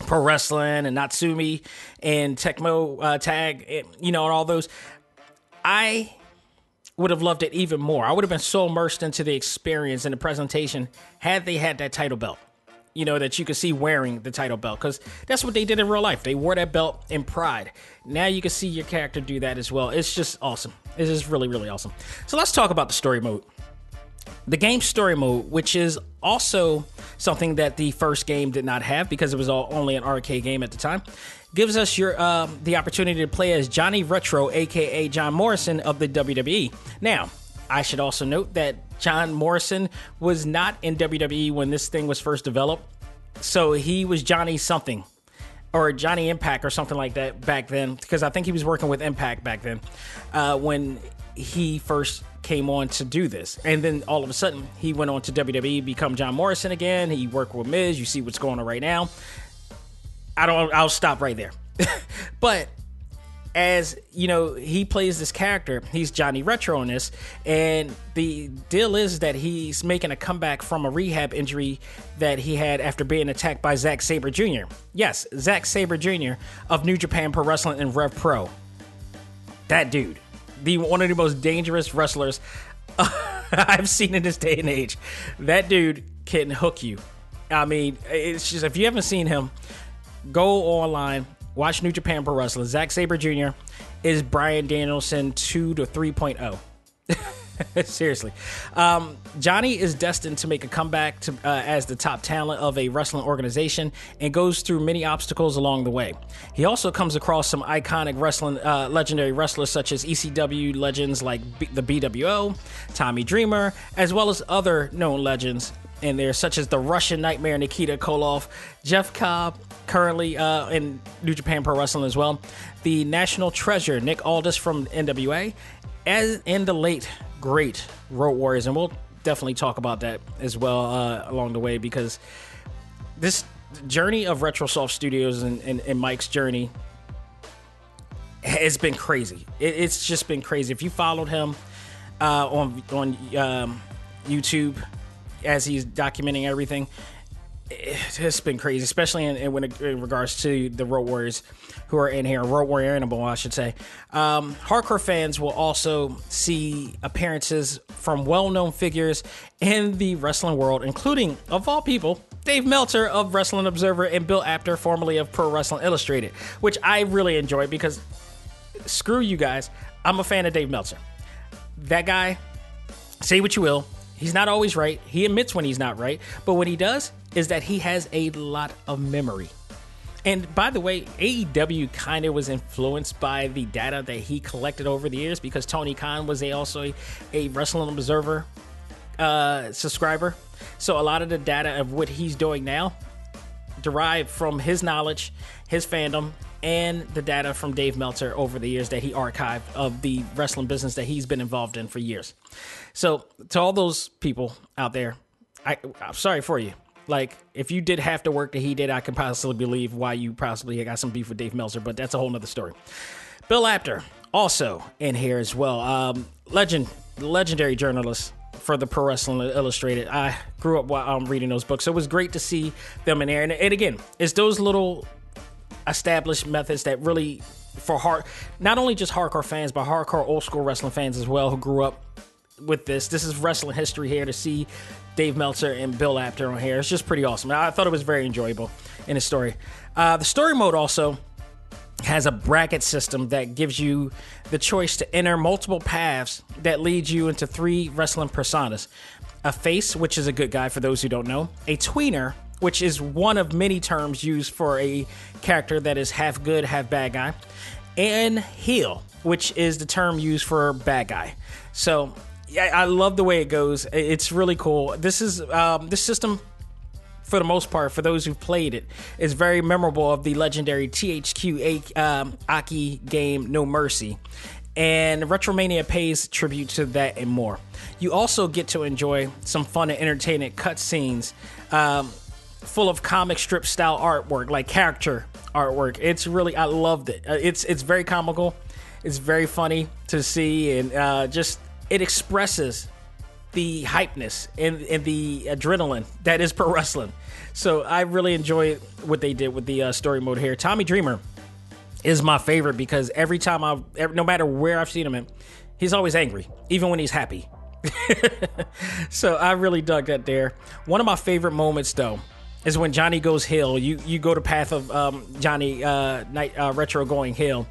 Pro Wrestling and Natsume and Tecmo uh, Tag, you know, and all those, I would have loved it even more. I would have been so immersed into the experience and the presentation had they had that title belt. You know, that you could see wearing the title belt because that's what they did in real life. They wore that belt in pride. Now you can see your character do that as well. It's just awesome. It's just really, really awesome. So let's talk about the story mode. The game story mode, which is also something that the first game did not have because it was all, only an arcade game at the time, gives us your uh, the opportunity to play as Johnny Retro, aka John Morrison of the WWE. Now, I should also note that John Morrison was not in WWE when this thing was first developed, so he was Johnny something or Johnny Impact or something like that back then because I think he was working with Impact back then uh, when he first came on to do this. And then all of a sudden he went on to WWE, become John Morrison again. He worked with Miz. You see what's going on right now. I don't. I'll stop right there. but as you know, he plays this character. He's Johnny Retro in this, and the deal is that he's making a comeback from a rehab injury that he had after being attacked by Zack Sabre Jr. Yes, Zack Sabre Jr. of New Japan Pro Wrestling and Rev Pro. That dude, the one of the most dangerous wrestlers I've seen in this day and age. That dude can hook you. I mean, it's just if you haven't seen him, go online, watch New Japan Pro Wrestling. Zack Sabre Jr. is Bryan Danielson 2 to 3.0. Seriously. Um, Johnny is destined to make a comeback to, uh, as the top talent of a wrestling organization and goes through many obstacles along the way. He also comes across some iconic wrestling, uh, legendary wrestlers such as ECW legends like B- the BWO, Tommy Dreamer, as well as other known legends in there, such as the Russian Nightmare Nikita Koloff, Jeff Cobb, currently uh, in New Japan Pro Wrestling as well, the National Treasure Nick Aldis from NWA, as in the late great Road Warriors, and we'll definitely talk about that as well uh, along the way because this journey of RetroSoft Studios and, and, and Mike's journey has been crazy. It, it's just been crazy. If you followed him uh, on on um, YouTube as he's documenting everything, it's been crazy, especially in, in, in, regards to the Road Warriors who are in here, Road Warrior Animal, I should say. Um, hardcore fans will also see appearances from well known figures in the wrestling world, including, of all people, Dave Meltzer of Wrestling Observer and Bill Apter, formerly of Pro Wrestling Illustrated, which I really enjoy because screw you guys, I'm a fan of Dave Meltzer. That guy, say what you will, he's not always right. He admits when he's not right, but what he does, is that he has a lot of memory. And by the way, AEW kind of was influenced by the data that he collected over the years because Tony Khan was a, also a, a Wrestling Observer uh, subscriber. So a lot of the data of what he's doing now derived from his knowledge, his fandom, and the data from Dave Meltzer over the years that he archived of the wrestling business that he's been involved in for years. So to all those people out there, I, I'm sorry for you. Like, if you did have to work that he did, I can possibly believe why you possibly got some beef with Dave Meltzer, but that's a whole nother story. Bill Apter, also in here as well. Um, legend, legendary journalist for the Pro Wrestling Illustrated. I grew up while I'm reading those books, so it was great to see them in there. And, and again, it's those little established methods that really, for hard, not only just hardcore fans, but hardcore old school wrestling fans as well who grew up with this. This is wrestling history here to see Dave Meltzer and Bill Apter on here. It's just pretty awesome. I thought it was very enjoyable in the story. Uh, the story mode also has a bracket system that gives you the choice to enter multiple paths that leads you into three wrestling personas a face, which is a good guy for those who don't know, a tweener, which is one of many terms used for a character that is half good, half bad guy, and heel, which is the term used for bad guy. So I love the way it goes. It's really cool. This is um, this system, for the most part, for those who've played it, is very memorable of the legendary THQ um, Aki game No Mercy. And Retromania pays tribute to that and more. You also get to enjoy some fun and entertaining cutscenes um, full of comic strip style artwork, like character artwork. It's really, I loved it. Uh, it's it's very comical. It's very funny to see, and uh, just it expresses the hypeness and, and the adrenaline that is pro wrestling. So I really enjoy what they did with the uh, story mode here. Tommy Dreamer is my favorite because every time I, no matter where I've seen him He's always angry, even when he's happy. so I really dug that there. One of my favorite moments, though, is when Johnny goes heel. You you go to path of um, Johnny uh, night uh, retro going heel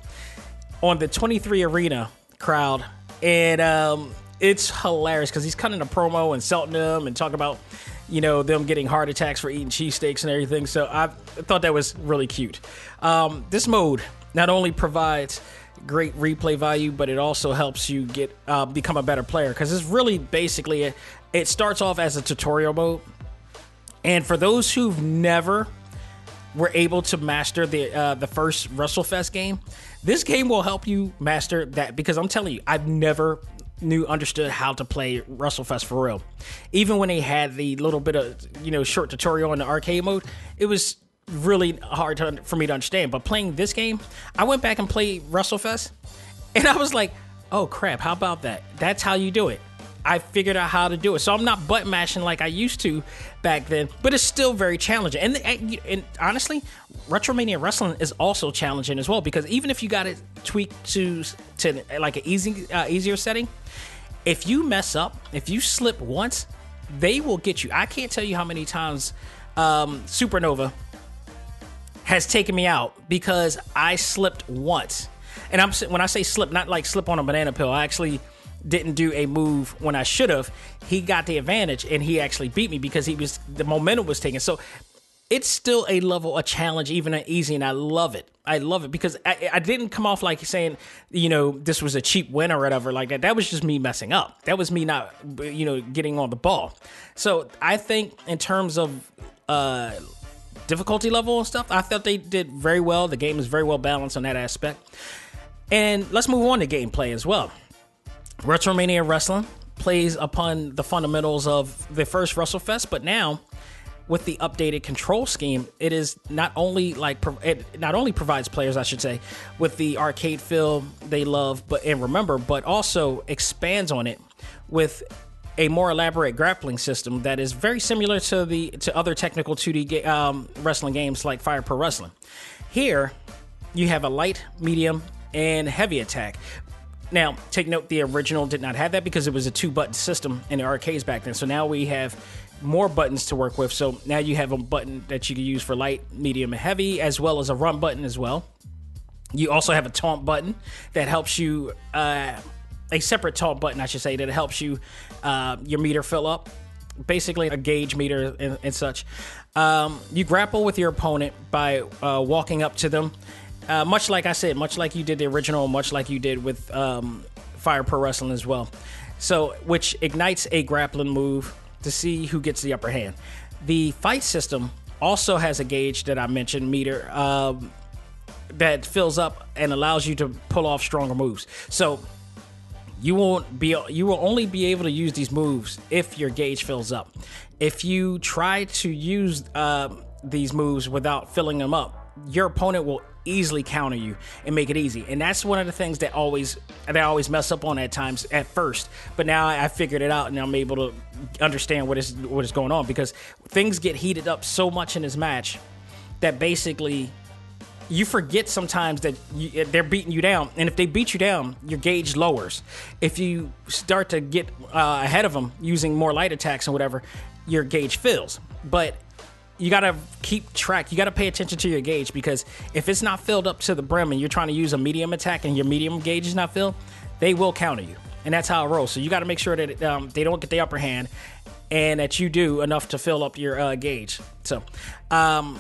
on the 23 arena crowd, and um, it's hilarious because he's cutting a promo and insulting them and talking about you know them getting heart attacks for eating cheesesteaks and everything. So I thought that was really cute. Um, this mode not only provides great replay value, but it also helps you get uh, become a better player because it's really basically a, it starts off as a tutorial mode, and for those who've never were able to master the uh, the first WrestleFest game, this game will help you master that because I'm telling you, I've never knew understood how to play WrestleFest for real. Even when they had the little bit of you know short tutorial in the arcade mode, it was really hard to, for me to understand. But playing this game, I went back and played WrestleFest, and I was like, "Oh crap! How about that? That's how you do it." I figured out how to do it, so I'm not butt mashing like I used to back then. But it's still very challenging, and, and, and honestly, Retromania Wrestling is also challenging as well because even if you got it tweaked to to like an easy uh, easier setting, if you mess up, if you slip once, they will get you. I can't tell you how many times um, Supernova has taken me out because I slipped once. And I'm when I say slip, not like slip on a banana peel. I actually didn't do a move when I should have. He got the advantage and he actually beat me because he was the momentum was taken. So it's still a level, a challenge, even an easy, and I love it. I love it because I, I, didn't come off like saying, you know, this was a cheap win or whatever like that. That was just me messing up. That was me not, you know, getting on the ball. So I think in terms of uh, difficulty level and stuff, I felt they did very well. The game is very well balanced on that aspect. And let's move on to gameplay as well. Retromania Wrestling plays upon the fundamentals of the first WrestleFest, but now with the updated control scheme, it is not only like it not only provides players, I should say, with the arcade feel they love, but and remember, but also expands on it with a more elaborate grappling system that is very similar to the to other technical 2D um, wrestling games like Fire Pro Wrestling. Here, you have a light, medium, and heavy attack. Now, take note the original did not have that because it was a two button system in the arcades back then. So now we have more buttons to work with. So now you have a button that you can use for light, medium, and heavy, as well as a run button as well. You also have a taunt button that helps you, uh, a separate taunt button, I should say, that helps you uh, your meter fill up. Basically, a gauge meter and, and such. Um, you grapple with your opponent by uh, walking up to them. Uh, much like I said, much like you did the original, much like you did with um, Fire Pro Wrestling as well. So, which ignites a grappling move to see who gets the upper hand. The fight system also has a gauge that I mentioned, meter, um, that fills up and allows you to pull off stronger moves. So you won't be you will only be able to use these moves if your gauge fills up. If you try to use uh, these moves without filling them up, your opponent will easily counter you and make it easy. And that's one of the things that always that I always mess up on at times at first. But now I figured it out and I'm able to understand what is what is going on because things get heated up so much in this match that basically you forget sometimes that you, they're beating you down, and if they beat you down, your gauge lowers. If you start to get uh, ahead of them using more light attacks and whatever, your gauge fills. But you got to keep track. You got to pay attention to your gauge because if it's not filled up to the brim and you're trying to use a medium attack and your medium gauge is not filled, they will counter you, and that's how it rolls. So you got to make sure that um, they don't get the upper hand, and that you do enough to fill up your uh, gauge. So, um,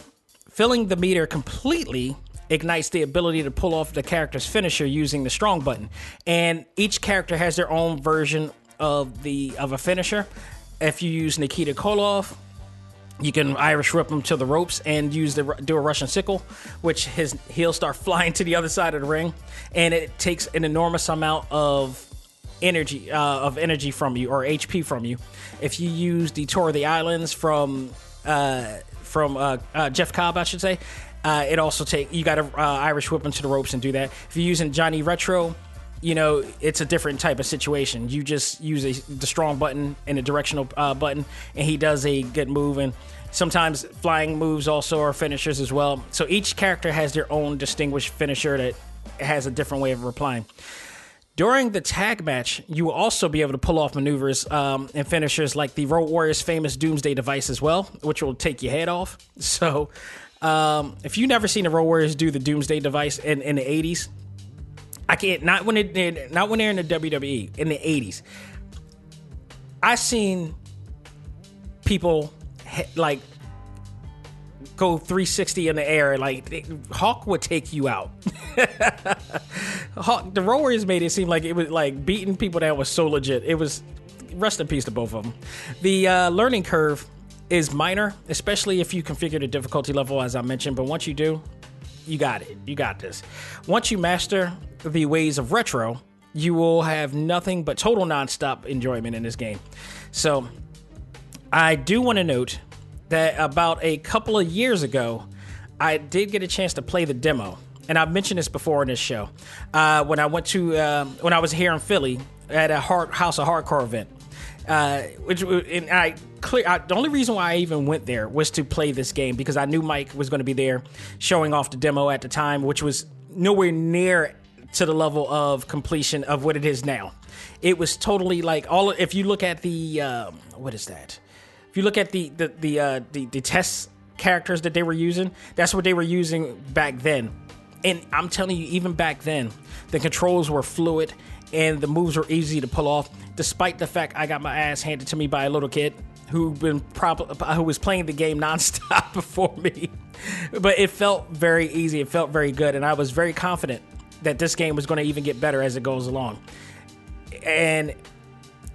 filling the meter completely ignites the ability to pull off the character's finisher using the strong button, and each character has their own version of the of a finisher. If you use Nikita Koloff, you can Irish whip him to the ropes and use the do a Russian sickle, which his he'll start flying to the other side of the ring, and it takes an enormous amount of energy uh, of energy from you or HP from you. If you use the Tour of the Islands from uh, from uh, uh Jeff Cobb, I should say, uh, it also take you got to uh, Irish whip him to the ropes and do that. If you're using Johnny Retro, you know it's a different type of situation. You just use a, the strong button and a directional button, and he does a good move and. Sometimes flying moves also are finishers as well. So each character has their own distinguished finisher that has a different way of replying. During the tag match, you will also be able to pull off maneuvers um, and finishers like the Road Warriors' famous Doomsday device as well, which will take your head off. So, um, if you've never seen the Road Warriors do the Doomsday device in, in the 80s, I can't not when it not when they're in the WWE in the 80s. I seen people like go 360 in the air. Like Hawk would take you out. Hawk, the Warriors made it seem like it was like beating people that was so legit. It was rest in peace to both of them. The uh, learning curve is minor, especially if you configure the difficulty level as I mentioned. But once you do, you got it. You got this. Once you master the ways of retro, you will have nothing but total nonstop enjoyment in this game. So, I do want to note that about a couple of years ago, I did get a chance to play the demo, and I've mentioned this before in this show. Uh, when I went to um, when I was here in Philly at a hard, House of Hardcore event, uh, which and I clear I, the only reason why I even went there was to play this game because I knew Mike was going to be there showing off the demo at the time, which was nowhere near to the level of completion of what it is now. It was totally like all. If you look at the um, what is that? If you look at the the the, uh, the the test characters that they were using, that's what they were using back then. And I'm telling you, even back then, the controls were fluid and the moves were easy to pull off, despite the fact I got my ass handed to me by a little kid who been prob- who was playing the game nonstop before me. But it felt very easy. It felt very good, and I was very confident that this game was going to even get better as it goes along. And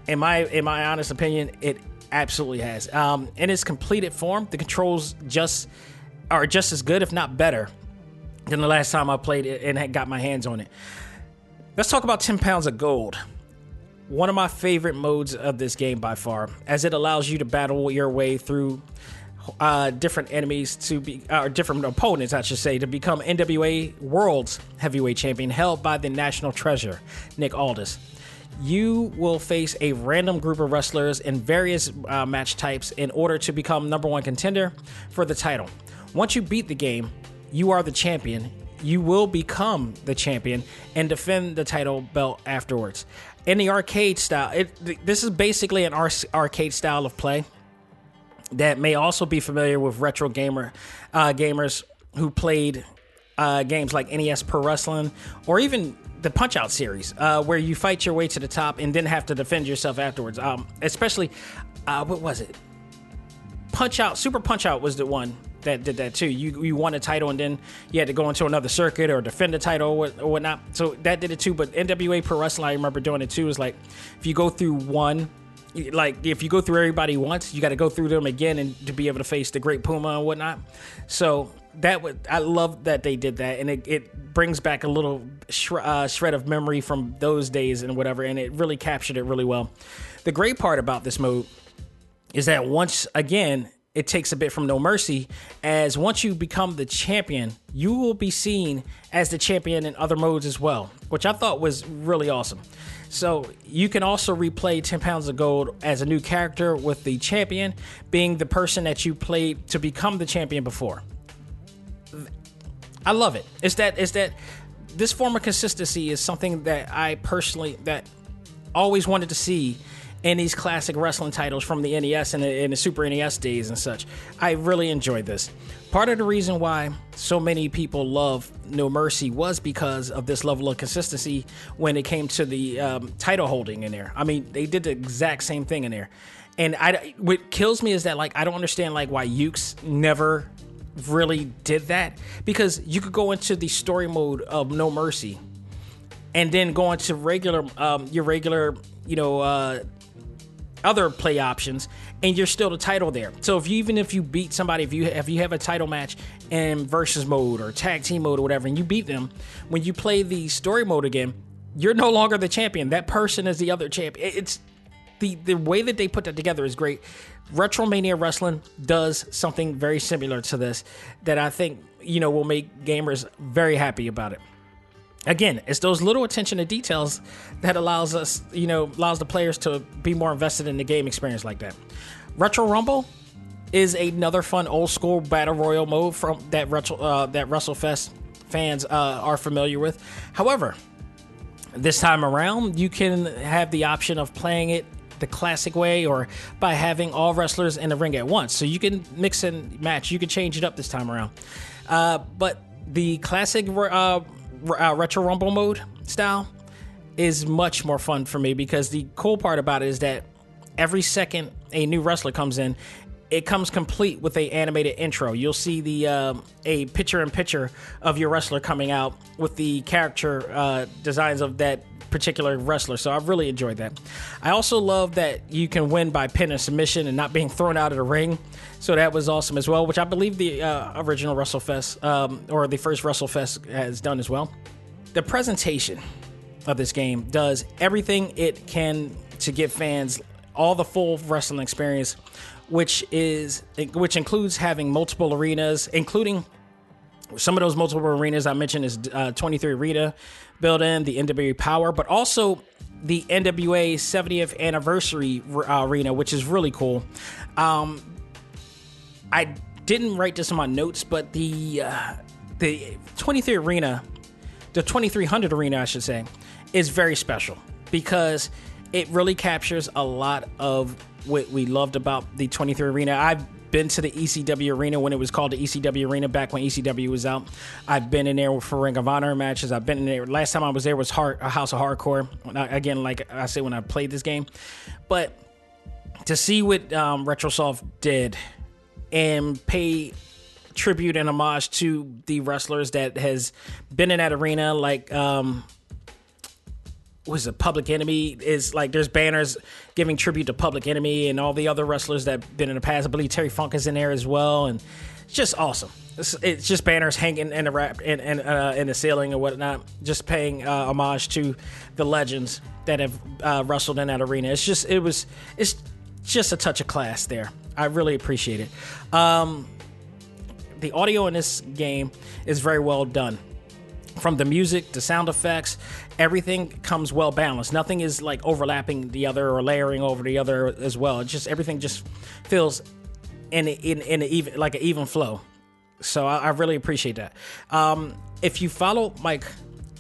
in my in my honest opinion, it absolutely has. Um, in its completed form, the controls just are just as good, if not better, than the last time I played it and had got my hands on it. Let's talk about 10 pounds of gold. One of my favorite modes of this game by far, as it allows you to battle your way through uh, different enemies to be, or different opponents, I should say, to become NWA World's Heavyweight Champion, held by the National Treasure, Nick Aldis you will face a random group of wrestlers in various uh, match types in order to become number one contender for the title. Once you beat the game, you are the champion. You will become the champion and defend the title belt afterwards. In the arcade style, it, this is basically an arcade style of play that may also be familiar with retro gamer uh, gamers who played uh, games like NES Pro Wrestling or even the Punch Out series, uh, where you fight your way to the top and then have to defend yourself afterwards. Um, especially, uh, what was it? Punch Out, Super Punch Out was the one that did that too. You you won a title and then you had to go into another circuit or defend the title or, or whatnot. So that did it too. But NWA Pro Wrestling, I remember doing it too. Is like if you go through one like if you go through everybody once, you got to go through them again and to be able to face the Great Puma and whatnot. So that would I love that they did that, and it, it brings back a little sh- uh, shred of memory from those days and whatever, and it really captured it really well. The great part about this mode is that once again it takes a bit from No Mercy, as once you become the champion, you will be seen as the champion in other modes as well, which I thought was really awesome. So you can also replay 10 pounds of gold as a new character with the champion being the person that you played to become the champion before. I love it. It's that it's that this form of consistency is something that I personally that always wanted to see in these classic wrestling titles from the NES and the, and the, Super NES days and such. I really enjoyed this. Part of the reason why so many people love No Mercy was because of this level of consistency when it came to the um, title holding in there. I mean, they did the exact same thing in there. And I, what kills me is that like I don't understand like why Yuke's never really did that because you could go into the story mode of No Mercy and then go into regular um, your regular you know uh, other play options and you're still the title there. So if you even if you beat somebody, if you if you have a title match in versus mode or tag team mode or whatever, and you beat them, when you play the story mode again, you're no longer the champion. That person is the other champion. It's the the way that they put that together is great. Retromania Wrestling does something very similar to this that I think you know will make gamers very happy about it again, it's those little attention to details that allows us, you know, allows the players to be more invested in the game experience like that. Retro Rumble is another fun old school battle royal mode from that retro uh, that WrestleFest fans uh, are familiar with. However, This time around, you can have the option of playing it the classic way or by having all wrestlers in the ring at once. So you can mix and match. You can change it up this time around. Uh, but the classic uh, uh, retro rumble mode style is much more fun for me because the cool part about it is that every second a new wrestler comes in it comes complete with a animated intro. You'll see the uh, a picture in picture of your wrestler coming out with the character uh, designs of that particular wrestler. So I've really enjoyed that. I also love that you can win by pin and submission and not being thrown out of the ring. So that was awesome as well, which I believe the uh, original WrestleFest um, or the first WrestleFest has done as well. The presentation of this game does everything it can to give fans all the full wrestling experience which is which includes having multiple arenas, including some of those multiple arenas I mentioned is uh, 23 Arena built in the NWA Power, but also the NWA 70th anniversary uh, arena, which is really cool. Um, I didn't write this in my notes, but the uh, the 23 Arena, the 2300 Arena, I should say, is very special because it really captures a lot of what we loved about the 23 Arena. I've been to the ECW Arena when it was called the ECW Arena back when ECW was out. I've been in there for Ring of Honor matches. I've been in there. Last time I was there was Heart, a House of Hardcore. Again, like I said when I played this game, but to see what um, Retrosoft did and pay tribute and homage to the wrestlers that has been in that arena, like um, was a Public Enemy is like there's banners giving tribute to Public Enemy and all the other wrestlers that have been in the past. I believe Terry Funk is in there as well, and it's just awesome. It's, it's just banners hanging in the wrap in in, uh, in the ceiling and whatnot, just paying uh, homage to the legends that have uh, wrestled in that arena. It's just it was it's just a touch of class there. I really appreciate it. Um, the audio in this game is very well done. From the music to sound effects everything comes well balanced. Nothing is like overlapping the other or layering over the other as well. It's just everything just feels in in in even like an even flow. So I, I really appreciate that. Um, if you follow mike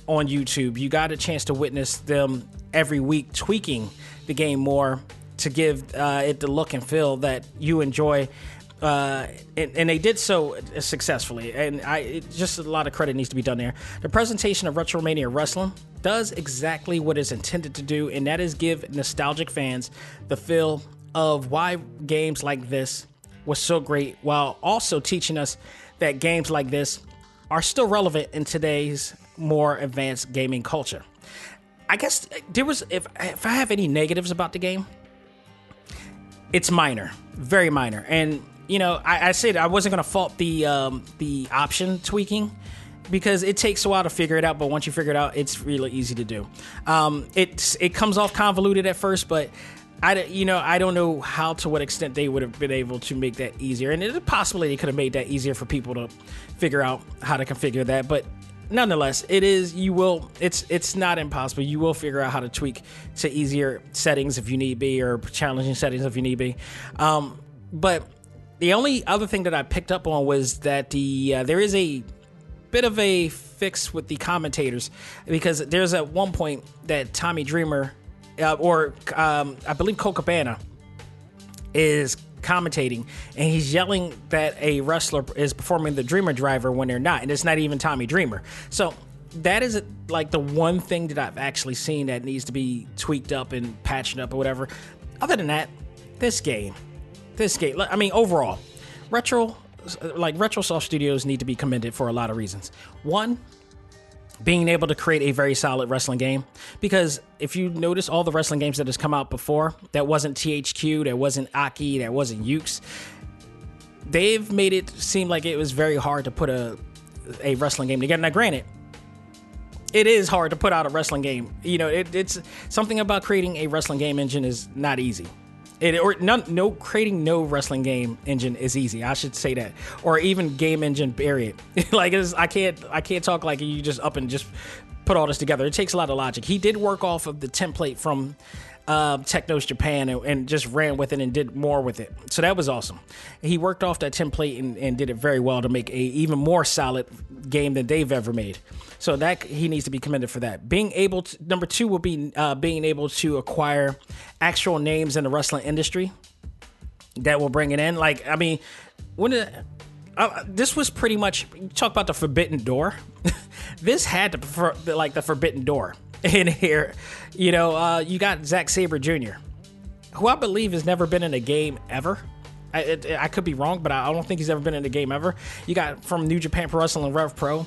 on youtube you got a chance to witness them every week tweaking the game more to give uh, it the look and feel that you enjoy uh, and, and, they did so successfully. And I just a lot of credit needs to be done there. The presentation of Retromania Wrestling does exactly what it's intended to do, and that is give nostalgic fans the feel of why games like this was so great, while also teaching us that games like this are still relevant in today's more advanced gaming culture. I guess there was if if I have any negatives about the game, it's minor, very minor, and you know, I, I said I wasn't to fault the um, the option tweaking because it takes a while to figure it out. But once you figure it out, it's really easy to do. Um, it's it comes off convoluted at first, but I you know I don't know how to what extent they would have been able to make that easier, and it possibly they could have made that easier for people to figure out how to configure that. But nonetheless, it is you will it's it's not impossible. You will figure out how to tweak to easier settings if you need be, or challenging settings if you need be. Um, but the only other thing that I picked up on was that the uh, there is a bit of a fix with the commentators because there's at one point that Tommy Dreamer uh, or um, I believe Colt Cabana is commentating and he's yelling that a wrestler is performing the Dreamer Driver when they're not, and it's not even Tommy Dreamer. So that is like the one thing that I've actually seen that needs to be tweaked up and patched up or whatever. Other than that, this game this game, I mean, overall, retro, like retro soft Studios need to be commended for a lot of reasons. One, being able to create a very solid wrestling game because if you notice all the wrestling games that has come out before that wasn't THQ, that wasn't Aki, that wasn't Yuke's, they've made it seem like it was very hard to put a a wrestling game together. Now, granted, it is hard to put out a wrestling game. You know, it, it's something about creating a wrestling game engine is not easy. It, or none, no creating no wrestling game engine is easy. I should say that, or even game engine period. like I can't I can't talk like you just up and just put all this together. It takes a lot of logic. He did work off of the template from uh, Technos Japan and, and, just ran with it and did more with it. So that was awesome. He worked off that template and, and did it very well to make a even more solid game than they've ever made. So that he needs to be commended for that. Being able to number two will be uh, being able to acquire actual names in the wrestling industry that will bring it in. Like I mean, when uh, this was pretty much talk about the forbidden door. this had to prefer like the forbidden door in here. You know, uh, you got Zack Sabre Jr., who I believe has never been in a game ever. I, it, I could be wrong, but I don't think he's ever been in a game ever. You got from New Japan Pro Wrestling Rev Pro.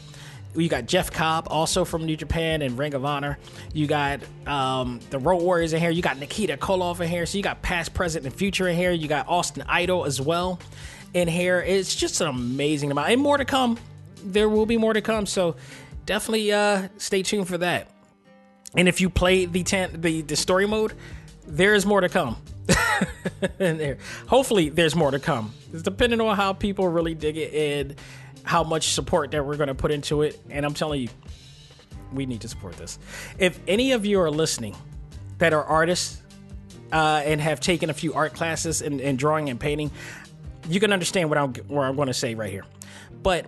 You got Jeff Cobb, also from New Japan and Ring of Honor. You got um, the Road Warriors in here. You got Nikita Koloff in here. So you got past, present, and future in here. You got Austin Idol as well in here. It's just an amazing amount. And more to come. There will be more to come. So definitely uh, stay tuned for that. And if you play the ten, the, the story mode, there is more to come. and there, hopefully, there's more to come. It's depending on how people really dig it and how much support that we're going to put into it. And I'm telling you, we need to support this. If any of you are listening that are artists uh, and have taken a few art classes in, in drawing and painting, you can understand what I'm what I'm going to say right here. But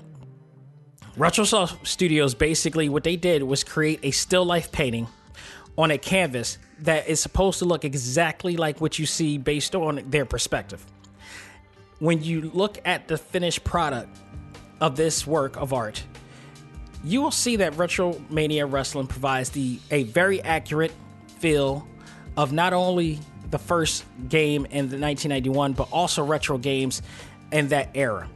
Retrosoft Studios basically what they did was create a still life painting on a canvas that is supposed to look exactly like what you see based on their perspective. When you look at the finished product of this work of art, you will see that Retromania Wrestling provides the a very accurate feel of not only the first game in the 1991, but also retro games in that era.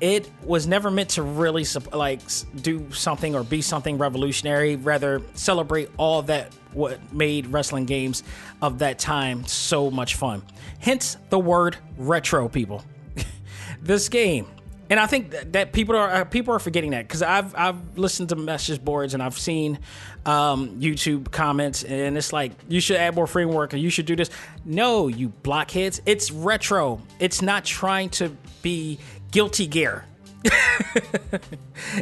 It was never meant to really like do something or be something revolutionary. Rather, celebrate all that what made wrestling games of that time so much fun. Hence the word retro, people. this game and I think that, people are uh, people are forgetting that because I've I've listened to message boards and I've seen um, YouTube comments and it's like you should add more framework and you should do this. No, you blockheads, it's retro. It's not trying to be guilty gear.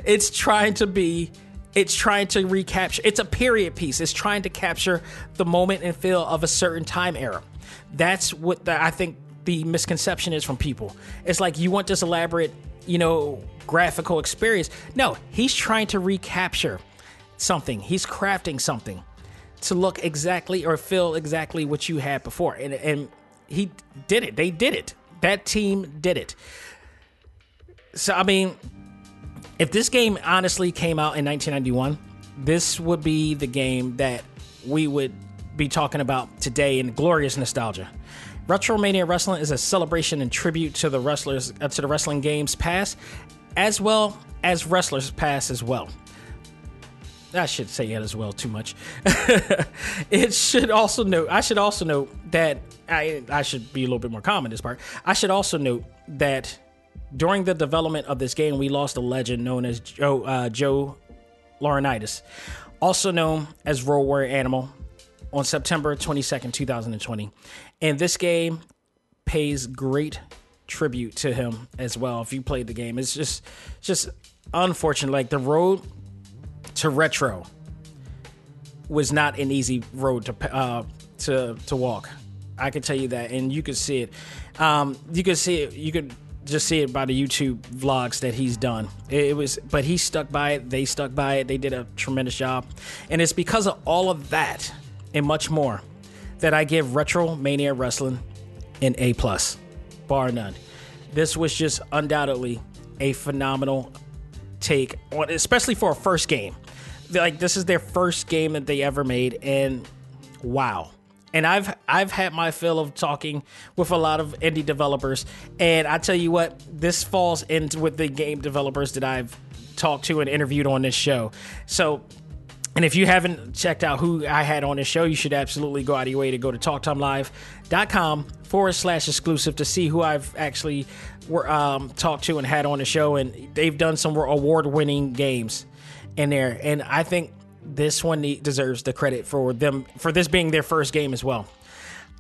it's trying to be it's trying to recapture it's a period piece it's trying to capture the moment and feel of a certain time era that's what the, i think the misconception is from people it's like you want this elaborate you know, graphical experience. No, he's trying to recapture something. He's crafting something to look exactly or feel exactly what you had before. And and he did it. They did it. That team did it. So I mean, if this game honestly came out in 1991, this would be the game that we would be talking about today in glorious nostalgia. Retromania Wrestling is a celebration and tribute to the wrestlers uh, to the wrestling games past, as well as wrestlers past as well. I should say it as well too much. it should also note. I should also note that I I should be a little bit more calm in this part. I should also note that during the development of this game, we lost a legend known as Joe uh, Joe Laurinaitis, also known as Road Warrior Animal, on September 22nd, 2020. And this game pays great tribute to him as well. If you played the game, it's just just unfortunate. Like the road to retro was not an easy road to uh, to to walk. I can tell you that, and you could see it. Um, you could see it. You could just see it by the YouTube vlogs that he's done. It, was, but he stuck by it. They stuck by it. They did a tremendous job, and it's because of all of that and much more that I give Retro Mania Wrestling an A plus, bar none. This was just undoubtedly a phenomenal take on, especially for a first game. Like this is their first game that they ever made, and wow. And I've I've had my fill of talking with a lot of indie developers, and I tell you what, this falls into with the game developers that I've talked to and interviewed on this show. So and if you haven't checked out who I had on this show, you should absolutely go out of your way to go to talktimelive.com forward slash exclusive to see who I've actually um, talked to and had on the show. And they've done some award winning games in there. And I think this one deserves the credit for them for this being their first game as well.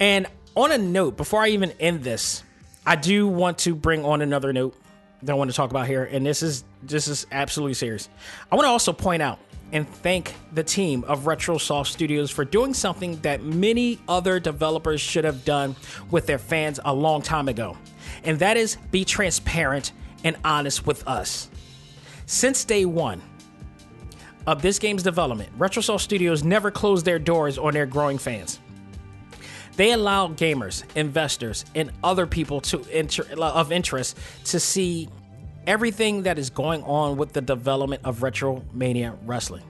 And on a note, before I even end this, I do want to bring on another note that I want to talk about here. And this is this is absolutely serious. I want to also point out and thank the team of Retrosoft Studios for doing something that many other developers should have done with their fans a long time ago. And that is be transparent and honest with us. Since day one of this game's development, Retrosoft Studios never closed their doors on their growing fans. They allowed gamers, investors, and other people to inter- of interest to see everything that is going on with the development of Retromania Wrestling.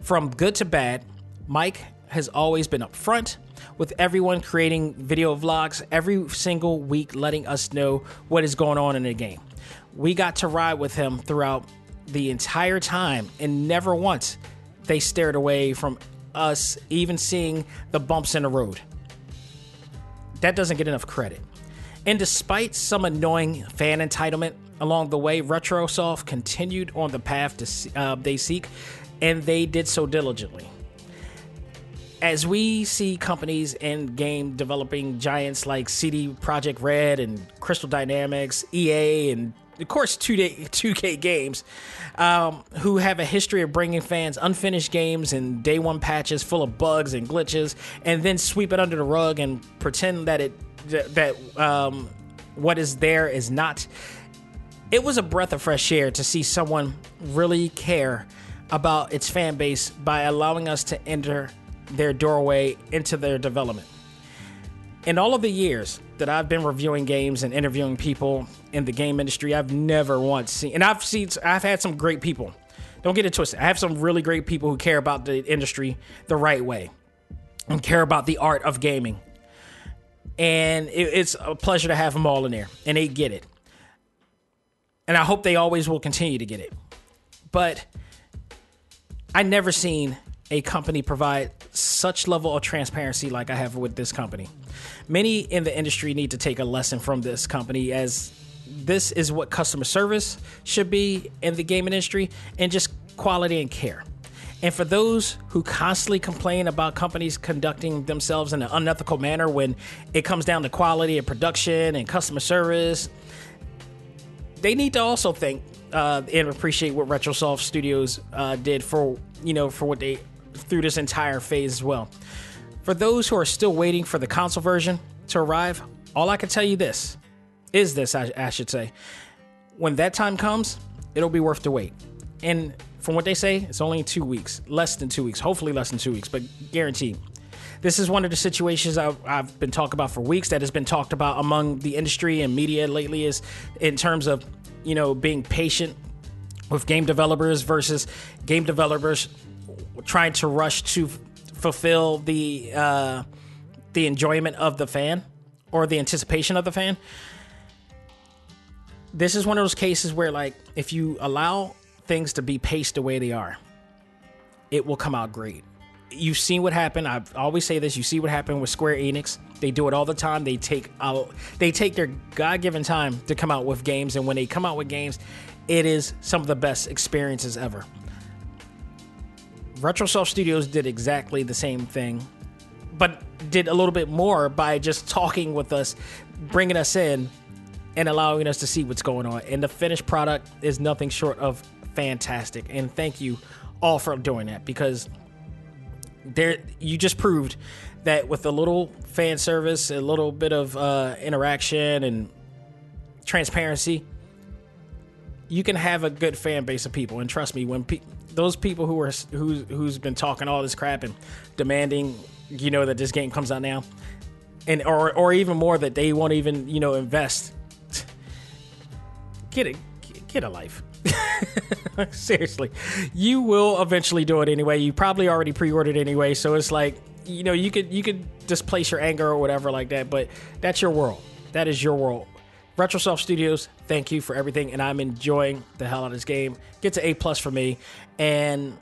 From good to bad, Mike has always been upfront with everyone creating video vlogs every single week, letting us know what is going on in the game. We got to ride with him throughout the entire time, and never once they stared away from us even seeing the bumps in the road. That doesn't get enough credit. And despite some annoying fan entitlement along the way, Retrosoft continued on the path to, uh, they seek, and they did so diligently. As we see companies and game developing giants like CD Projekt Red and Crystal Dynamics, EA, and of course 2K, 2K games, um, who have a history of bringing fans unfinished games and day one patches full of bugs and glitches, and then sweep it under the rug and pretend that it that um, what is there is not. It was a breath of fresh air to see someone really care about its fan base by allowing us to enter their doorway into their development. In all of the years that I've been reviewing games and interviewing people in the game industry, I've never once seen, and I've seen, I've had some great people. Don't get it twisted. I have some really great people who care about the industry the right way and care about the art of gaming. And it, it's a pleasure to have them all in there, and they get it. And I hope they always will continue to get it. But I never seen a company provide such level of transparency like I have with this company. Many in the industry need to take a lesson from this company as this is what customer service should be in the game industry and just quality and care. And for those who constantly complain about companies conducting themselves in an unethical manner when it comes down to quality and production and customer service, they need to also think uh, and appreciate what Retrosoft Studios uh, did for you know for what they through this entire phase as well. For those who are still waiting for the console version to arrive, all I can tell you this is this, I, I should say. When that time comes, it'll be worth the wait. And from what they say, it's only two weeks, less than two weeks, hopefully less than two weeks, but guaranteed. This is one of the situations I've, I've been talking about for weeks that has been talked about among the industry and media lately is in terms of, you know, being patient with game developers versus game developers trying to rush to f- fulfill the uh, the enjoyment of the fan or the anticipation of the fan. This is one of those cases where, like, if you allow things to be paced the way they are, it will come out great. You've seen what happened. I always say this. You see what happened with Square Enix. They do it all the time. They take out, they take their God-given time to come out with games, and when they come out with games, it is some of the best experiences ever. Retrosoft Studios did exactly the same thing, but did a little bit more by just talking with us, bringing us in, and allowing us to see what's going on. And the finished product is nothing short of fantastic. And thank you all for doing that because there you just proved that with a little fan service, a little bit of uh, interaction and transparency, you can have a good fan base of people. And trust me, when pe- those people who are who's who's been talking all this crap and demanding, you know, that this game comes out now, and or or even more that they won't even you know invest. Get it, get a life. Seriously, you will eventually do it anyway. You probably already pre-ordered anyway, so it's like you know you could you could displace your anger or whatever like that. But that's your world. That is your world. Retrosoft Studios, thank you for everything, and I'm enjoying the hell out of this game. Gets an A plus for me, and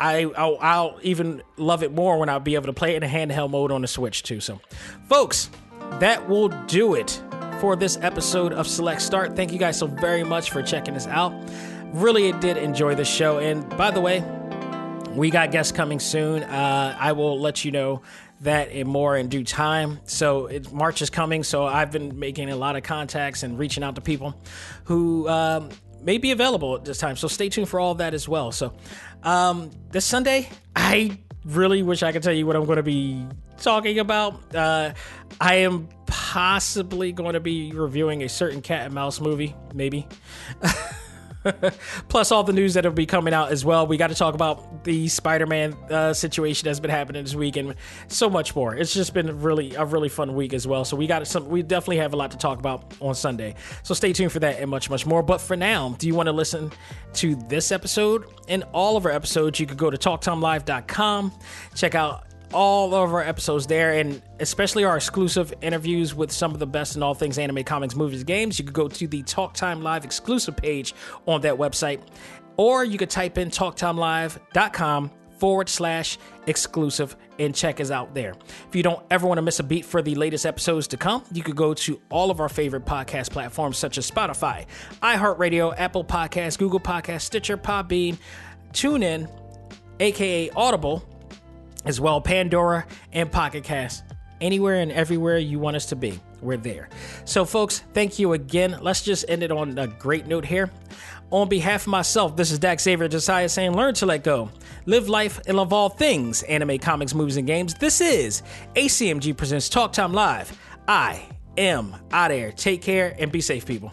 I I'll, I'll, even love it more when I'll be able to play it in a handheld mode on the Switch too. So, folks, that will do it for this episode of Select Start. Thank you guys so very much for checking us out. Really did enjoy the show, and by the way, we got guests coming soon. Uh, I will let you know that and more in due time. So it, March is coming, so I've been making a lot of contacts and reaching out to people who um, may be available at this time. So stay tuned for all of that as well. So um, this Sunday, I really wish I could tell you what I'm going to be talking about. Uh, I am possibly going to be reviewing a certain cat and mouse movie, maybe. Plus, all the news that will be coming out as well. We got to talk about the Spider-Man uh, situation that's been happening this week, and so much more. It's just been really a really fun week as well. So we got some. We definitely have a lot to talk about on Sunday. So stay tuned for that and much much more. But for now, do you want to listen to this episode and all of our episodes? You could go to TalkTimeLive.com, check out all of our episodes there, and especially our exclusive interviews with some of the best in all things anime, comics, movies, games. You could go to the Talk Time Live exclusive page on that website, or you could type in talktimelive.com forward slash exclusive and check us out there. If you don't ever want to miss a beat for the latest episodes to come, you could go to all of our favorite podcast platforms such as Spotify, iHeartRadio, Apple Podcasts, Google Podcasts, Stitcher, Podbean, TuneIn, aka Audible, as well Pandora and Pocket Cast. Anywhere and everywhere you want us to be, we're there. So, folks, thank you again. Let's just end it on a great note here. On behalf of myself, this is Dak Xavier Josiah saying, Learn to let go, live life, and love all things anime, comics, movies, and games. This is ACMG Presents Talk Time Live. I am out there. Take care and be safe, people.